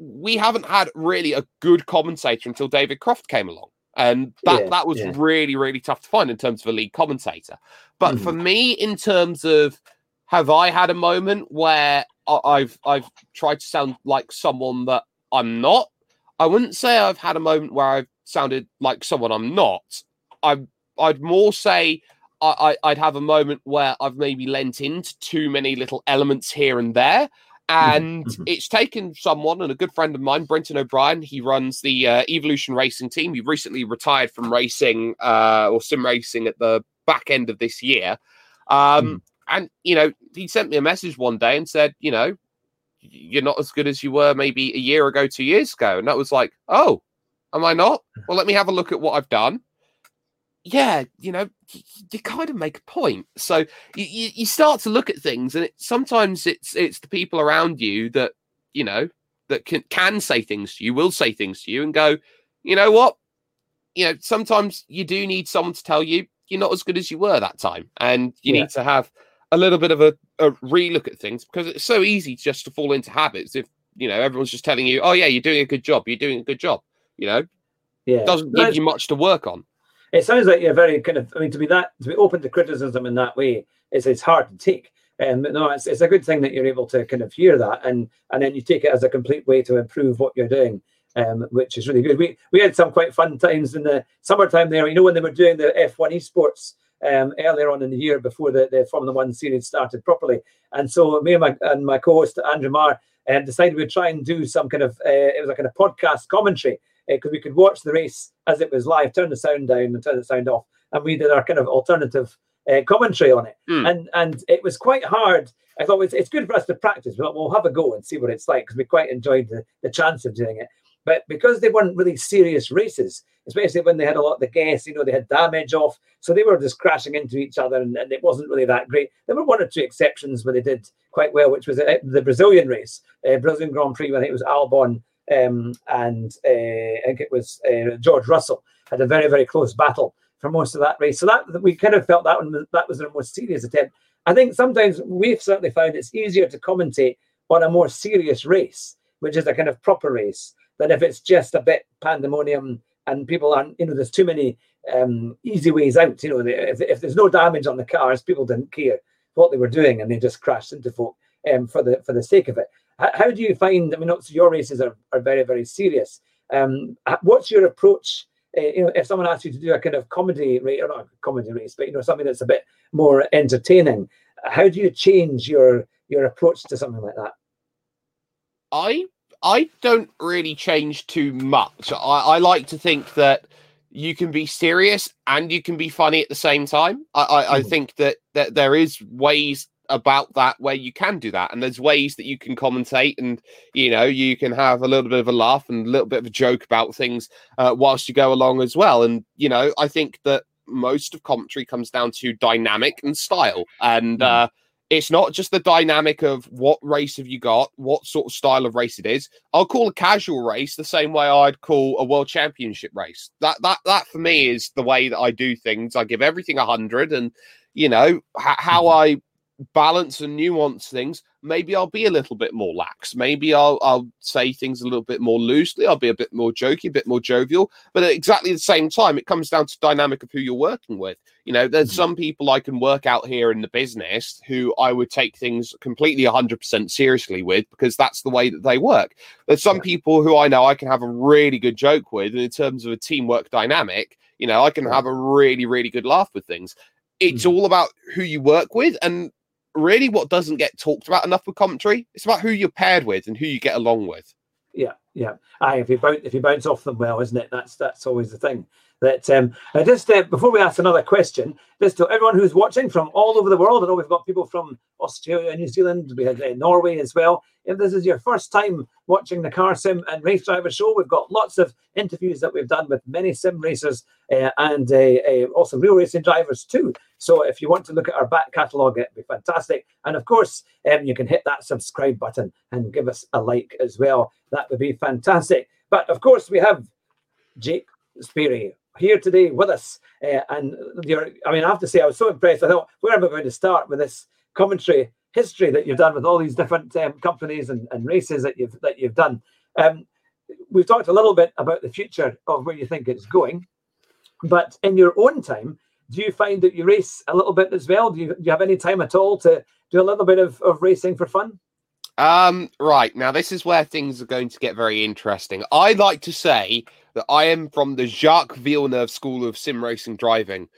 we haven't had really a good commentator until David Croft came along. And that, yeah, that was yeah. really, really tough to find in terms of a lead commentator. But mm. for me, in terms of have I had a moment where I've I've tried to sound like someone that I'm not? I wouldn't say I've had a moment where I've sounded like someone I'm not. I I'd more say I, would have a moment where I've maybe lent into too many little elements here and there, and mm-hmm. it's taken someone and a good friend of mine, Brenton O'Brien. He runs the uh, Evolution Racing team. He recently retired from racing uh, or sim racing at the back end of this year. Um, mm. And, you know, he sent me a message one day and said, you know, you're not as good as you were maybe a year ago, two years ago. And that was like, oh, am I not? Well, let me have a look at what I've done yeah, you know, you, you, kind of make a point. So you, you, you start to look at things, and it, sometimes it's it's the people around you that you know that can can say things to you, will say things to you, and go, you know what, you know, sometimes you do need someone to tell you you're not as good as you were that time, and you yeah. need to have a little bit of a, a relook at things because it's so easy just to fall into habits if you know everyone's just telling you, oh yeah, you're doing a good job, you're doing a good job, you know, yeah, doesn't give you much to work on it sounds like you're very kind of. I mean, to be that to be open to criticism in that way is it's hard to take. Um, no, it's, it's a good thing that you're able to kind of hear that and and then you take it as a complete way to improve what you're doing, um, which is really good. We we had some quite fun times in the summertime there. You know when they were doing the F1 esports um, earlier on in the year before the, the Formula One series started properly, and so me and my and my co-host Andrew Marr um, decided we'd try and do some kind of uh, it was like a kind of podcast commentary because uh, we could watch the race as it was live, turn the sound down and turn the sound off, and we did our kind of alternative uh, commentary on it. Mm. And and it was quite hard. I thought it's, it's good for us to practice. We'll, we'll have a go and see what it's like because we quite enjoyed the, the chance of doing it. But because they weren't really serious races, especially when they had a lot of the guests, you know, they had damage off. So they were just crashing into each other and, and it wasn't really that great. There were one or two exceptions where they did quite well, which was uh, the Brazilian race, uh, Brazilian Grand Prix, I think it was Albon um, and uh, I think it was uh, George Russell had a very very close battle for most of that race. So that we kind of felt that one that was a more serious attempt. I think sometimes we've certainly found it's easier to commentate on a more serious race, which is a kind of proper race, than if it's just a bit pandemonium and people aren't. You know, there's too many um, easy ways out. You know, if, if there's no damage on the cars, people didn't care what they were doing and they just crashed into folk um, for the for the sake of it. How, how do you find? I mean, obviously your races are, are very very serious. Um, what's your approach? Uh, you know, if someone asks you to do a kind of comedy race, or not a comedy race, but you know something that's a bit more entertaining, how do you change your your approach to something like that? I I don't really change too much. I, I like to think that you can be serious and you can be funny at the same time. I, I. I hmm. think that, that there is ways about that where you can do that and there's ways that you can commentate and you know you can have a little bit of a laugh and a little bit of a joke about things uh, whilst you go along as well. And you know i think that most of commentary comes down to dynamic and style. And mm. uh, it's not just the dynamic of what race have you got what sort of style of race it is. I'll call a casual race the same way i'd call a world championship race. That that that for me is the way that i do things. I give everything a hundred and you know h- how mm-hmm. i balance and nuance things, maybe I'll be a little bit more lax. Maybe I'll I'll say things a little bit more loosely. I'll be a bit more jokey, a bit more jovial. But at exactly the same time, it comes down to dynamic of who you're working with. You know, there's mm-hmm. some people I can work out here in the business who I would take things completely 100% seriously with because that's the way that they work. There's some people who I know I can have a really good joke with, and in terms of a teamwork dynamic, You know, I can have a really, really good laugh with things. It's Mhm. all about who you work with, and really, what doesn't get talked about enough with commentary. It's about who you're paired with and who you get along with. Yeah, yeah. Aye, if you bounce if you bounce off them well, isn't it? That's that's always the thing. That um, uh, just uh, before we ask another question, just to everyone who's watching from all over the world, I know we've got people from Australia, New Zealand, we had uh, Norway as well. If this is your first time watching the Car Sim and Race Driver Show, we've got lots of interviews that we've done with many sim racers uh, and uh, uh, also real racing drivers too. So if you want to look at our back catalogue, it'd be fantastic. And of course, um, you can hit that subscribe button and give us a like as well. That would be fantastic. But of course, we have Jake Sparey here today with us. Uh, and you're, I mean, I have to say, I was so impressed. I thought, where am I going to start with this commentary history that you've done with all these different um, companies and, and races that you've that you've done? Um, we've talked a little bit about the future of where you think it's going, but in your own time, do you find that you race a little bit as well? Do you, do you have any time at all to do a little bit of, of racing for fun? Um, right now, this is where things are going to get very interesting. I like to say that I am from the Jacques Villeneuve School of Sim Racing Driving,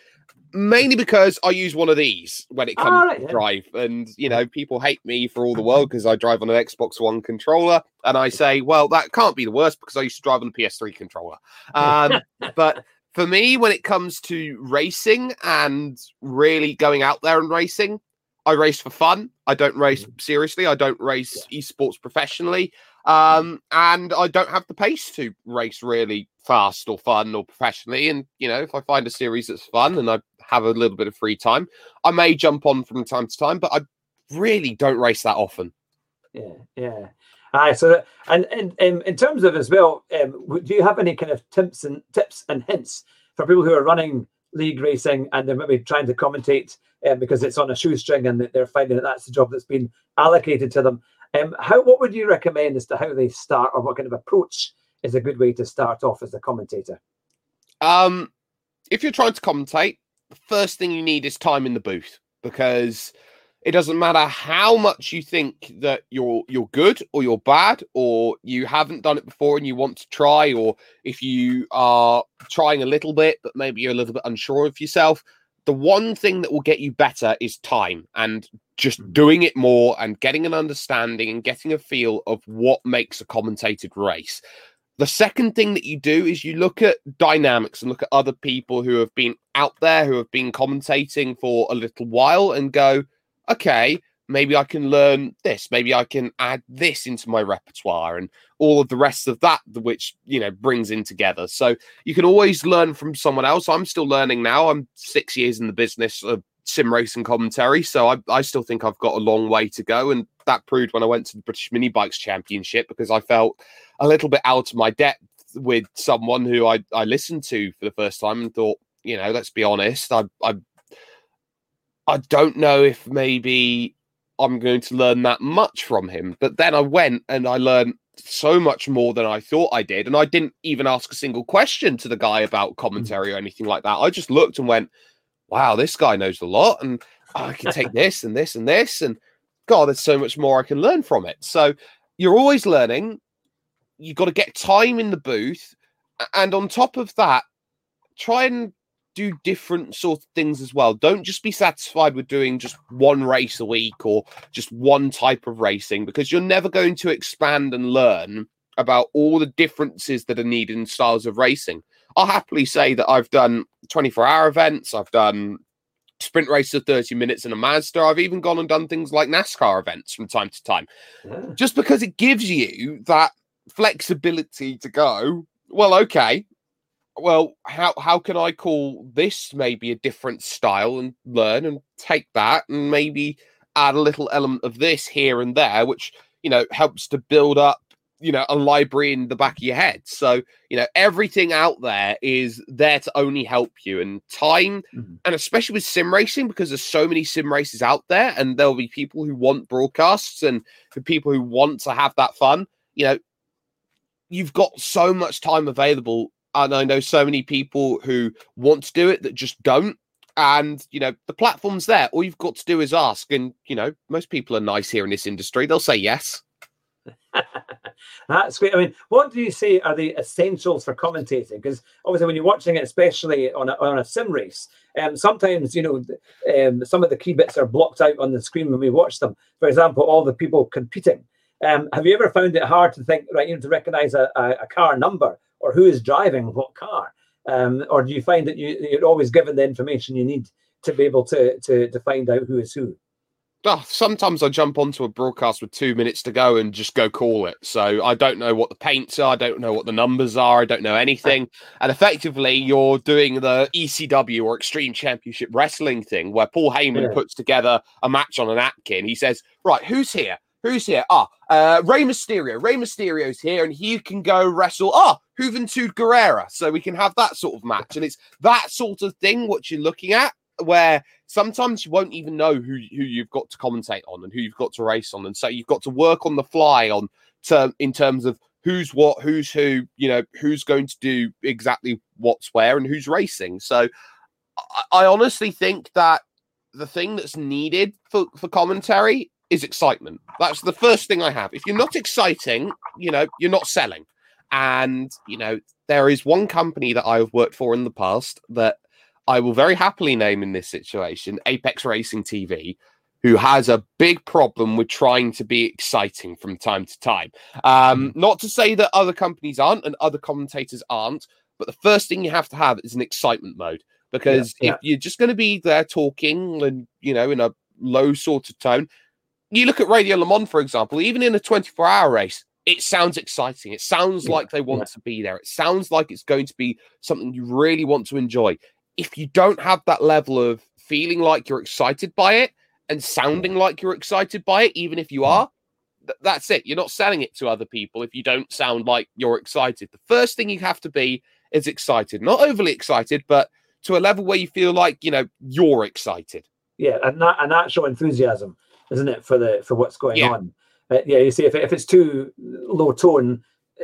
mainly because I use one of these when it comes right, to yeah. drive, and you know, people hate me for all the world because I drive on an Xbox One controller, and I say, well, that can't be the worst because I used to drive on the PS3 controller. Um, but for me, when it comes to racing and really going out there and racing, I race for fun. I don't race seriously. I don't race esports professionally. Um, and I don't have the pace to race really fast or fun or professionally. And, you know, if I find a series that's fun and I have a little bit of free time, I may jump on from time to time, but I really don't race that often. Yeah, yeah. Aye, so that, and, and um, in terms of as well, um, do you have any kind of tips and tips and hints for people who are running league racing and they're maybe trying to commentate um, because it's on a shoestring and that they're finding that that's the job that's been allocated to them? Um, how what would you recommend as to how they start or what kind of approach is a good way to start off as a commentator? Um, if you're trying to commentate, the first thing you need is time in the booth because it doesn't matter how much you think that you're you're good or you're bad or you haven't done it before and you want to try or if you are trying a little bit but maybe you're a little bit unsure of yourself the one thing that will get you better is time and just hmm. doing it more and getting an understanding and getting a feel of what makes a commentated race. The second thing that you do is you look at dynamics and look at other people who have been out there, who have been commentating for a little while, and go, okay, maybe I can learn this. Maybe I can add this into my repertoire and all of the rest of that, which, you know, brings in together. So you can always learn from someone else. I'm still learning now. I'm six years in the business of sim racing commentary. So I, I still think I've got a long way to go. And that proved when I went to the British Mini Bikes Championship because I felt a little bit out of my depth with someone who I, I listened to for the first time and thought, you know, let's be honest, I I I don't know if maybe I'm going to learn that much from him. But then I went and I learned so much more than I thought I did. And I didn't even ask a single question to the guy about mm. commentary or anything like that. I just looked and went, wow, this guy knows a lot. And I can take this and this and this. And God, there's so much more I can learn from it. So you're always learning. You've got to get time in the booth. And on top of that, try and do different sort of things as well. Don't just be satisfied with doing just one race a week or just one type of racing because you're never going to expand and learn about all the differences that are needed in styles of racing. I'll happily say that I've done 24 hour events, I've done sprint races of 30 minutes in a Mazda. I've even gone and done things like NASCAR events from time to time Yeah. just because it gives you that flexibility to go, well, okay, well, how how can I call this maybe a different style and learn and take that and maybe add a little element of this here and there, which you know helps to build up you know a library in the back of your head. So you know everything out there is there to only help you, and time, Mhm. and especially with sim racing because there's so many sim races out there, and there'll be people who want broadcasts and for people who want to have that fun. You know, you've got so much time available and I know so many people who want to do it that just don't. And you know, the platform's there. All you've got to do is ask. And you know, most people are nice here in this industry. They'll say yes. That's great. I mean, what do you say are the essentials for commentating? Because obviously, when you're watching it, especially on a, on a sim race, um, sometimes you know um, some of the key bits are blocked out on the screen when we watch them. For example, all the people competing. Um, have you ever found it hard to think, right, you know, to recognize a, a, a car number or who is driving what car? Um, or do you find that you, you're always given the information you need to be able to, to, to find out who is who? oh, sometimes I jump onto a broadcast with two minutes to go and just go call it. So I don't know what the paints are, I don't know what the numbers are, I don't know anything. And effectively, you're doing the ECW or Extreme Championship Wrestling thing where Paul Heyman yeah. puts together a match on a napkin. He says, Right, who's here? Who's here? Ah, uh, Rey Mysterio. Rey Mysterio's here, and he can go wrestle. Ah, Juventud Guerrera. So we can have that sort of match. And it's that sort of thing what you're looking at where sometimes you won't even know who who you've got to commentate on and who you've got to race on, and so you've got to work on the fly on term in terms of who's what, who's who, you know, who's going to do exactly what's where and who's racing. So I, I honestly think that the thing that's needed for, for commentary is excitement. That's the first thing I have. If you're not exciting, you know, you're not selling. And, you know, there is one company that I've worked for in the past that I will very happily name in this situation Apex Racing TV, who has a big problem with trying to be exciting from time to time. Um, mm. not to say that other companies aren't and other commentators aren't, but the first thing you have to have is an excitement mode because yeah, yeah. if you're just going to be there talking and you know in a low sort of tone, you look at Radio Le Mans, for example, even in a 24 hour race, it sounds exciting. It sounds yeah, like they want to be there. It sounds like it's going to be something you really want to enjoy if you don't have that level of feeling like you're excited by it and sounding like you're excited by it, even if you are, th- that's it. You're not selling it to other people if you don't sound like you're excited. The first thing you have to be is excited, not overly excited, but to a level where you feel like you know you're excited. Yeah, and that an actual enthusiasm, isn't it, for the for what's going yeah. on? Uh, yeah, you see, if, if it's too low tone,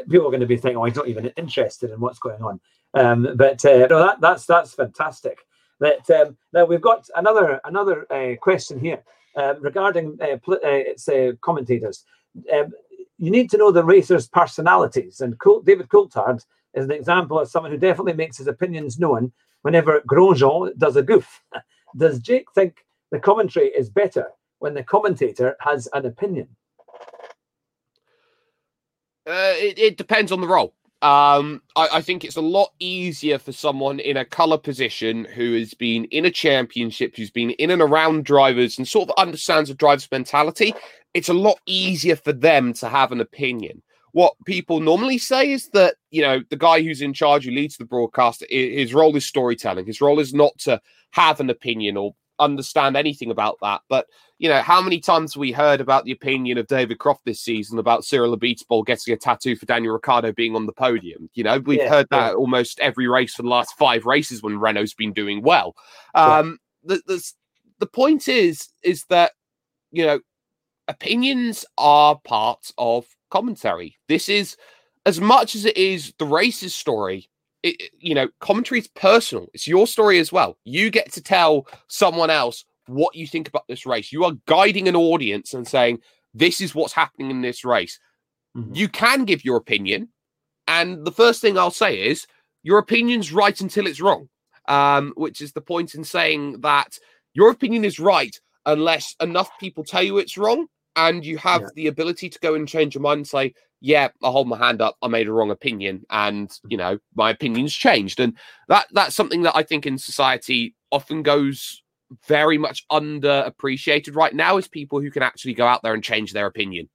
people are going to be thinking, "Oh, he's not even interested in what's going on." Um, but uh, no, that, that's that's fantastic. That um, now we've got another another uh, question here uh, regarding uh, pl- uh, its uh, commentators. Um, you need to know the racers' personalities, and Col- David Coulthard is an example of someone who definitely makes his opinions known whenever Grosjean does a goof. does Jake think the commentary is better when the commentator has an opinion? it, it depends on the role. Um, I, I, think it's a lot easier for someone in a color position who has been in a championship, who's been in and around drivers and sort of understands the driver's mentality. It's a lot easier for them to have an opinion. What people normally say is that, you know, the guy who's in charge, who leads the broadcast, his role is storytelling. His role is not to have an opinion or understand anything about that. But you know, how many times we heard about the opinion of David Croft this season about Cyril Abiteboul getting a tattoo for Daniel Ricciardo being on the podium? You know, we've yeah, heard that yeah. almost every race for the last five races when Renault's been doing well. Um, the, the the point is, is that you know, opinions are part of commentary. This is as much as it is the race's story it, you know, commentary is personal. It's your story as well. You get to tell someone else what you think about this race. You are guiding an audience and saying, this is what's happening in this race. Mm-hmm. You can give your opinion. And the first thing I'll say is, your opinion's right until it's wrong, um, which is the point in saying that your opinion is right unless enough people tell you it's wrong and you have yeah. the ability to go and change your mind and say, yeah, I hold my hand up. I made a wrong opinion, and you know my opinion's changed, and that that's something that I think in society often goes very much underappreciated right now is people who can actually go out there and change their opinion.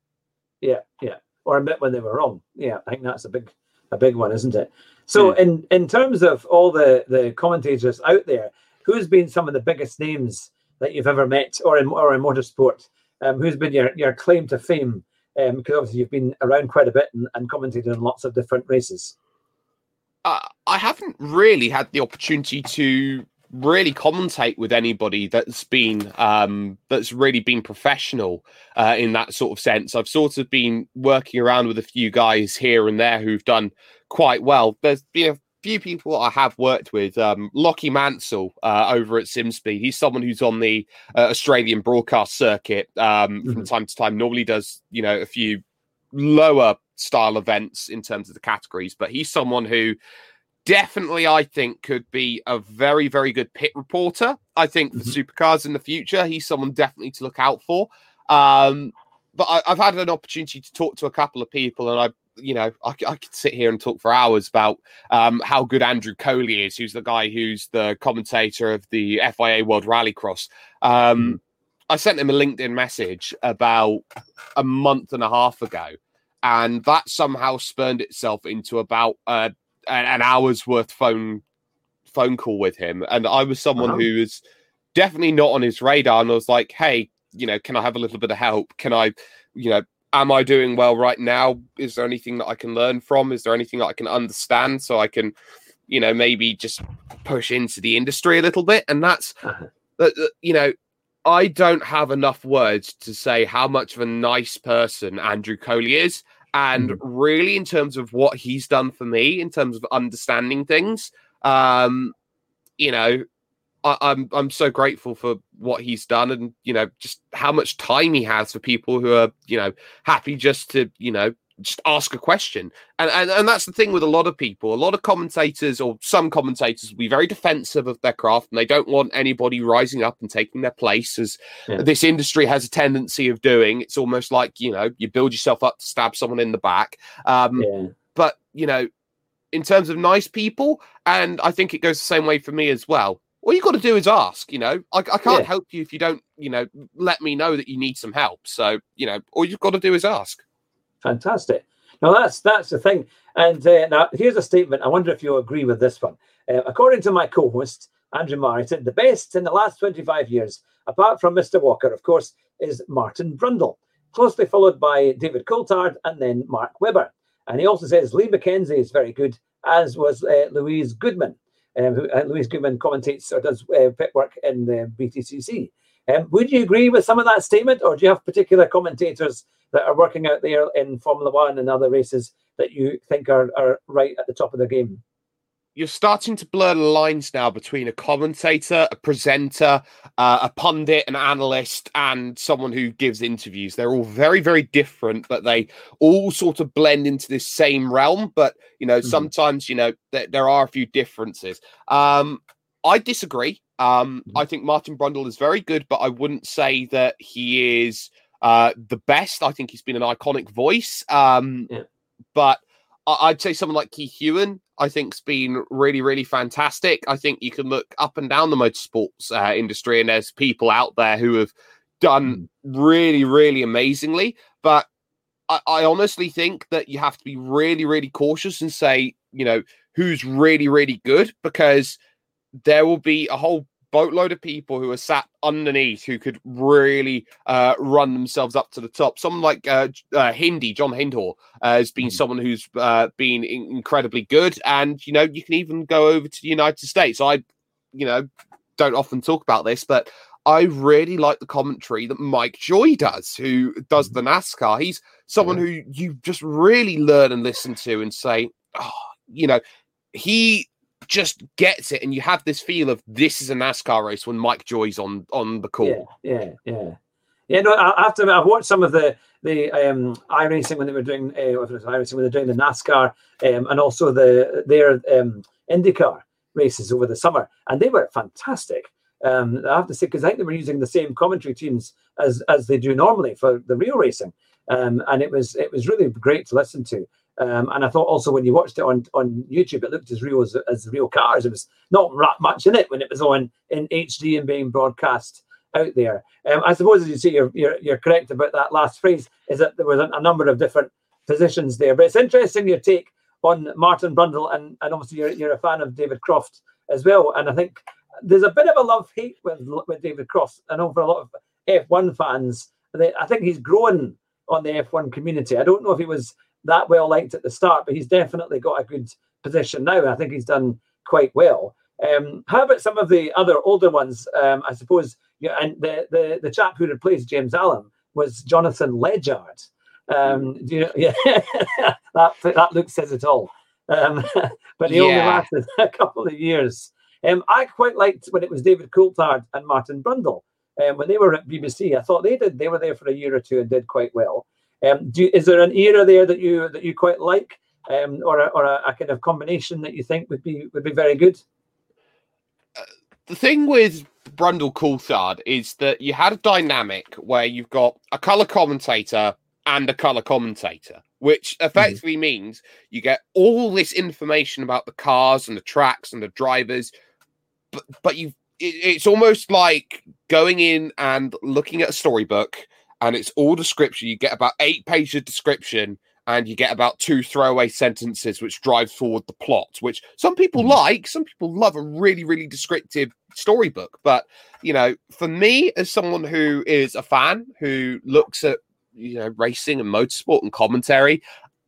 Yeah, yeah, or admit when they were wrong. Yeah, I think that's a big a big one, isn't it? So mm. in in terms of all the the commentators out there, who's been some of the biggest names that you've ever met, or in or in motorsport? Um, who's been your your claim to fame? Um, because obviously you've been around quite a bit and, and commented on lots of different races. Uh, I haven't really had the opportunity to really commentate with anybody that's been um, that's really been professional uh, in that sort of sense. I've sort of been working around with a few guys here and there who've done quite well. There's been few people I have worked with. Um, Lockie Mansell uh, over at SimSpeed. He's someone who's on the uh, Australian broadcast circuit um, mm-hmm. from time to time. Normally does you know a few lower style events in terms of the categories, but he's someone who definitely, I think, could be a very, very good pit reporter. I think for mm-hmm. supercars in the future, he's someone definitely to look out for. Um, but I, have had an opportunity to talk to a couple of people, and I, you know, I, I could sit here and talk for hours about um, how good Andrew Coley is, who's the guy who's the commentator of the FIA World Rallycross. Um, mm. I sent him a LinkedIn message about a month and a half ago, and that somehow spurned itself into about uh, an hour's worth phone phone call with him. And I was someone uh-huh. who was definitely not on his radar, and I was like, "Hey, you know, can I have a little bit of help? Can I, you know, am I doing well right now? Is there anything that I can learn from? Is there anything that I can understand so I can, you know, maybe just push into the industry a little bit? And that's, uh-huh. uh, you know, I don't have enough words to say how much of a nice person Andrew Coley is. And mm. really, in terms of what he's done for me, in terms of understanding things, um, you know, I, I'm I'm so grateful for what he's done, and you know, just how much time he has for people who are, you know, happy just to, you know, just ask a question. And, and and that's the thing with a lot of people. A lot of commentators or some commentators will be very defensive of their craft and they don't want anybody rising up and taking their place as yeah. this industry has a tendency of doing. It's almost like, you know, you build yourself up to stab someone in the back. Um, yeah. but you know, in terms of nice people, and I think it goes the same way for me as well all you got to do is ask. You know, I, I can't yeah. help you if you don't, you know, let me know that you need some help. So, you know, all you've got to do is ask. Fantastic. Now that's that's the thing. And uh, now here's a statement. I wonder if you agree with this one. Uh, according to my co-host Andrew Martin, the best in the last 25 years, apart from Mr. Walker, of course, is Martin Brundle, closely followed by David Coulthard and then Mark Webber. And he also says Lee McKenzie is very good, as was uh, Louise Goodman um, uh, Louise Goodman commentates or does uh, pit work in the BTCC. Um, would you agree with some of that statement, or do you have particular commentators that are working out there in Formula One and other races that you think are, are right at the top of the game? You're starting to blur the lines now between a commentator, a presenter, uh, a pundit, an analyst, and someone who gives interviews. They're all very, very different, but they all sort of blend into this same realm. But you know, mm-hmm. sometimes you know th- there are a few differences. Um, I disagree. Um, mm-hmm. I think Martin Brundle is very good, but I wouldn't say that he is uh, the best. I think he's been an iconic voice. Um, yeah. But I'd say someone like Keith Huewen, I think's been really, really fantastic. I think you can look up and down the motorsports uh, industry, and there's people out there who have done hmm. really, really amazingly. But I, I honestly think that you have to be really, really cautious and say, you know, who's really, really good because there will be a whole boatload of people who are sat underneath who could really uh, run themselves up to the top. Someone like uh, uh, Hindy, John Hindhaugh, uh, has been mm. someone who's uh, been in- incredibly good. And, you know, you can even go over to the United States. I, you know, don't often talk about this, but I really like the commentary that Mike Joy does, who does mm. the NASCAR. He's someone yeah. who you just really learn and listen to and say, oh, you know, he just gets it, and you have this feel of this is a NASCAR race when Mike Joy's on on the call. Yeah, yeah, yeah. Yeah, no, I have to. I've watched some of the the um, iRacing when they were doing uh, iRacing when they're doing the NASCAR um, and also the their um, IndyCar races over the summer, and they were fantastic. Um, I have to say because I think they were using the same commentary teams as as they do normally for the real racing, um, and it was it was really great to listen to. Um, and I thought also when you watched it on, on YouTube, it looked as real as, as real cars. It was not much in it when it was on in HD and being broadcast out there. Um, I suppose, as you see, you're, you're, you're, correct about that last phrase, is that there was a, a, number of different positions there. But it's interesting your take on Martin Brundle, and, and obviously you're, you're a fan of David Croft as well. And I think there's a bit of a love hate with, with David Croft. I know for a lot of F1 fans, they, I think he's grown on the F1 community. I don't know if he was that well liked at the start, but he's definitely got a good position now. I think he's done quite well. Um, how about some of the other older ones? Um, I suppose, yeah, and the, the the chap who replaced James Allen was Jonathan Legard. Um, do you, yeah, that that look says it all. Um, but he yeah. only lasted a couple of years. Um, I quite liked when it was David Coulthard and Martin Brundle. Um, when they were at BBC, I thought they did. They were there for a year or two and did quite well. Um, do you, is there an era there that you that you quite like, um, or a, or a, a kind of combination that you think would be would be very good? the thing with Brundle Coulthard is that you had a dynamic where you've got a color commentator and a color commentator, which effectively mm-hmm. means you get all this information about the cars and the tracks and the drivers, but but you it, it's almost like going in and looking at a storybook and it's all description. You get about eight pages of description and you get about two throwaway sentences which drive forward the plot, which some people mm. like. Some people love a really, really descriptive storybook. But, you know, for me, as someone who is a fan who looks at, you know, racing and motorsport and commentary,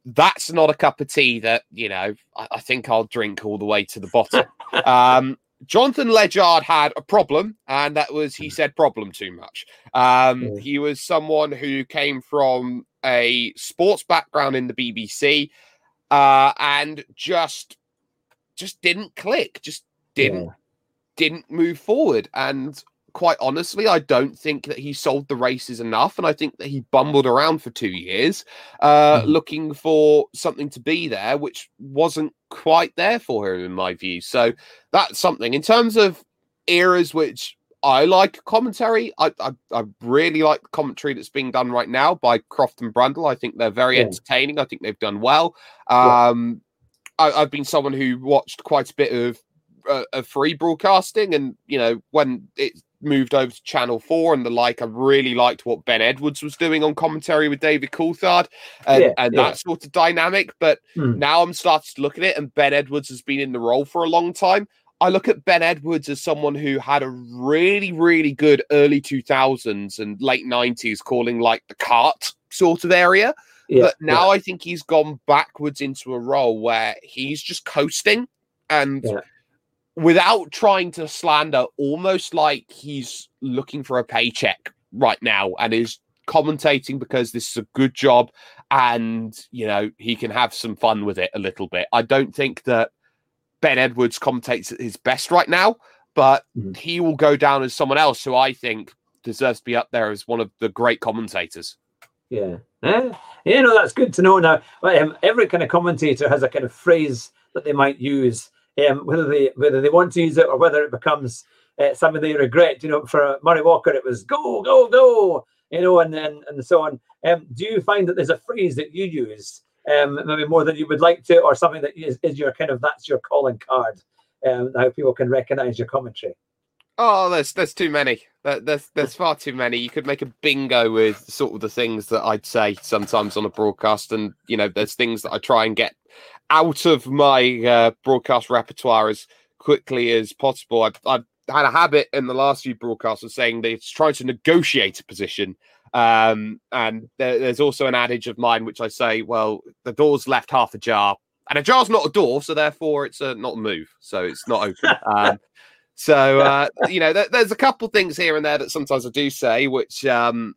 that's not a cup of tea that, you know, I, I think I'll drink all the way to the bottom. um, Jonathan Legard had a problem, and that was he mm. said problem too much. Um. He was someone who came from a sports background in the BBC, uh, and just just didn't click, just didn't yeah. didn't move forward. And quite honestly, I don't think that he sold the races enough, and I think that he bumbled around for two years, uh, mm. looking for something to be there, which wasn't quite there for him, in my view. So that's something in terms of eras which I like commentary. I, I, I really like the commentary that's being done right now by Croft and Brundle. I think they're very yeah. entertaining. I think they've done well. Um, yeah. I, have been someone who watched quite a bit of uh, of free broadcasting, and you know when it moved over to Channel Four and the like, I really liked what Ben Edwards was doing on commentary with David Coulthard and, yeah, and that sort of dynamic. But hmm. now I'm starting to look at it, and Ben Edwards has been in the role for a long time. I look at Ben Edwards as someone who had a really, really good early 2000s and late 90s calling like the CART sort of area. Yeah, but now yeah. I think he's gone backwards into a role where he's just coasting and yeah. Without trying to slander, almost like he's looking for a paycheck right now and is commentating because this is a good job and you know he can have some fun with it a little bit. I don't think that Ben Edwards commentates at his best right now, but mm-hmm. he will go down as someone else who I think deserves to be up there as one of the great commentators. Yeah. Yeah, yeah no, that's good to know. Now, um, every kind of commentator has a kind of phrase that they might use, um, whether they whether they want to use it or whether it becomes uh, something they regret. You know, for Murray Walker, it was "go, go, go," you know, and then and so on. Um, do you find that there's a phrase that you use um, maybe more than you would like to, or something that is, is your kind of that's your calling card, um, how people can recognize your commentary? Oh, there's there's too many. There's there's far too many. You could make a bingo with sort of the things that I'd say sometimes on a broadcast, and you know, there's things that I try and get out of my uh, broadcast repertoire as quickly as possible. I've, I've had a habit in the last few broadcasts of saying that it's trying to negotiate a position um, and there, there's also an adage of mine which I say, well, the door's left half ajar, and a jar's not a door, so therefore it's a, not a move, so it's not open. um, so uh, you know, there, there's a couple things here and there that sometimes I do say, which um,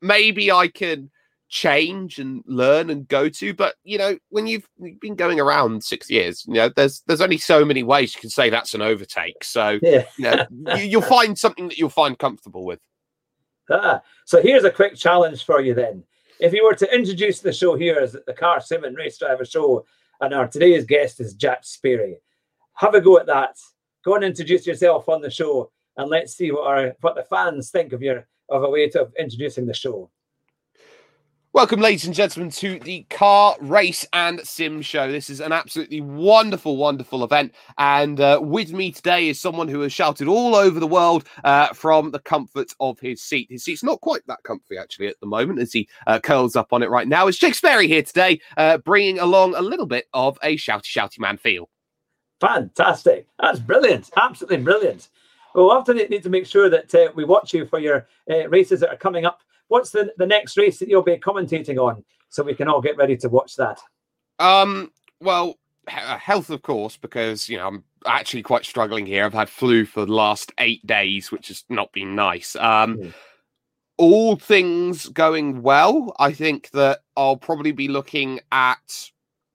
maybe I can change and learn and go to. But you know, when you've been going around six years, you know, there's there's only so many ways you can say that's an overtake. So yeah. you know, you, you'll find something that you'll find comfortable with. Ah, so here's a quick challenge for you then. If you were to introduce the show here as the Car Sim and Race Driver Show, and our today's guest is Jack Sparey, have a go at that. Go and introduce yourself on the show, and let's see what our what the fans think of your of a way of introducing the show. Welcome, ladies and gentlemen, to the Car Race and Sim Show. This is an absolutely wonderful, wonderful event. And uh, with me today is someone who has shouted all over the world uh, from the comfort of his seat. His seat's not quite that comfy, actually, at the moment, as he uh, curls up on it right now. It's Jake Sparey here today, uh, bringing along a little bit of a shouty, shouty man feel. Fantastic. That's brilliant. Absolutely brilliant. We'll to need to make sure that uh, we watch you for your uh, races that are coming up what's the, the next race that you'll be commentating on so we can all get ready to watch that? Um, well, uh, health, of course, because you know I'm actually quite struggling here. I've had flu for the last eight days, which has not been nice. Um, mm. All things going well, I think that I'll probably be looking at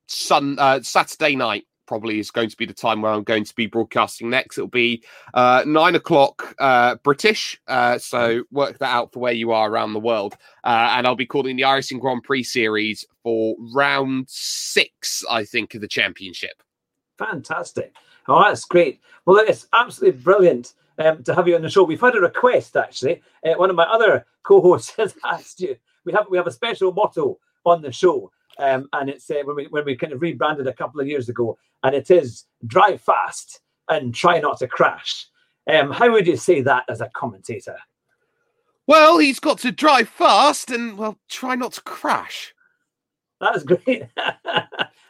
Sun uh, Saturday night probably is going to be the time where I'm going to be broadcasting next. It'll be uh, nine o'clock uh, British, uh, so work that out for where you are around the world. Uh, and I'll be calling the iRacing Grand Prix series for round six, I think, of the championship. Fantastic! Oh, that's great. Well, it's absolutely brilliant. Um, to have you on the show, we've had a request actually. Uh, one of my other co-hosts has asked you. We have we have a special motto on the show, um, and it's uh, when we when we kind of rebranded a couple of years ago, and it is drive fast and try not to crash. Um, how would you say that as a commentator? Well, he's got to drive fast and well, try not to crash. That's great.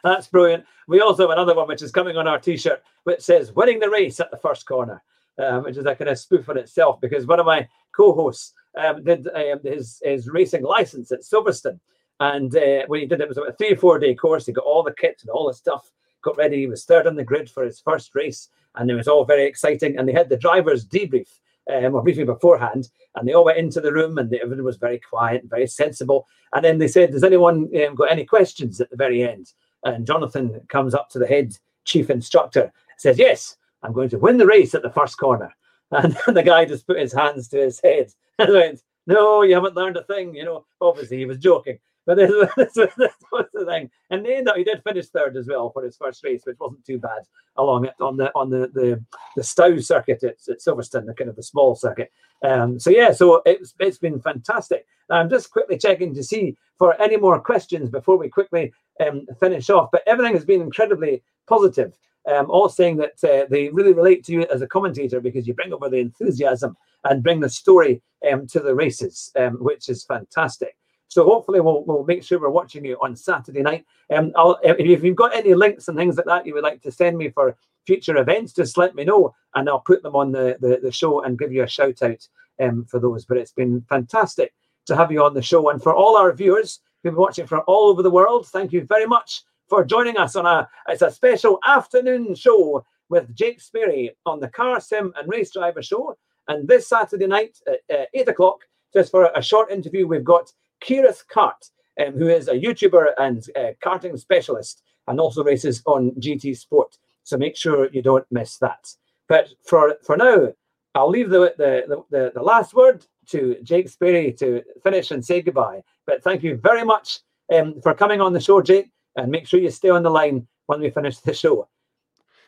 That's brilliant. We also have another one which is coming on our t-shirt, which says "Winning the race at the first corner," um, which is a kind of spoof on itself because one of my co-hosts um, did um, his his racing license at Silverstone, and uh, when he did it, it was about a three or four day course. He got all the kit and all the stuff, got ready. He was third on the grid for his first race, and it was all very exciting. And they had the drivers debrief um, or briefing beforehand, and they all went into the room, and everyone was very quiet and very sensible. And then they said, "Does anyone um, got any questions at the very end?" And Jonathan comes up to the head chief instructor, says, "Yes, I'm going to win the race at the first corner." And the guy just put his hands to his head and went, "No, you haven't learned a thing." You know, obviously he was joking. But this, this, this was the thing, and then that he did finish third as well for his first race, which wasn't too bad along it on the on the the, the Stow circuit at, at Silverstone, the kind of the small circuit. Um, so yeah, so it's it's been fantastic. I'm just quickly checking to see for any more questions before we quickly um, finish off. But everything has been incredibly positive. Um, all saying that uh, they really relate to you as a commentator because you bring over the enthusiasm and bring the story um, to the races, um, which is fantastic. So hopefully we'll, we'll make sure we're watching you on Saturday night. Um, I'll, if you've got any links and things like that you would like to send me for future events, just let me know and I'll put them on the, the, the show and give you a shout out um, for those. But it's been fantastic to have you on the show. And for all our viewers who've been watching from all over the world, thank you very much for joining us on a it's a special afternoon show with Jake Sparey on the Car Sim and Race Driver Show. And this Saturday night at uh, eight o'clock, just for a short interview, we've got Kirith Kart, um, who is a YouTuber and uh, karting specialist and also races on GT Sport. So make sure you don't miss that. But for for now, I'll leave the the, the, the last word to Jake Sparey to finish and say goodbye. But thank you very much um, for coming on the show, Jake, and make sure you stay on the line when we finish the show.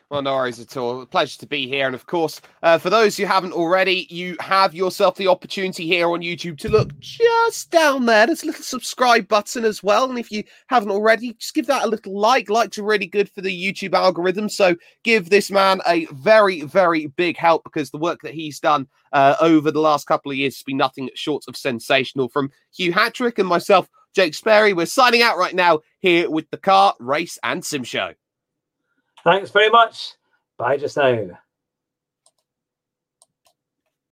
Well, no worries at all. Pleasure to be here. And of course, uh, for those who haven't already, you have yourself the opportunity here on YouTube to look just down there. There's a little subscribe button as well. And if you haven't already, just give that a little like. Likes are really good for the YouTube algorithm. So give this man a very, very big help because the work that he's done uh, over the last couple of years has been nothing short of sensational. From Hugh Hatrick and myself, Jake Sparey, we're signing out right now here with the Car Race and Sim Show. Thanks very much. Bye just now.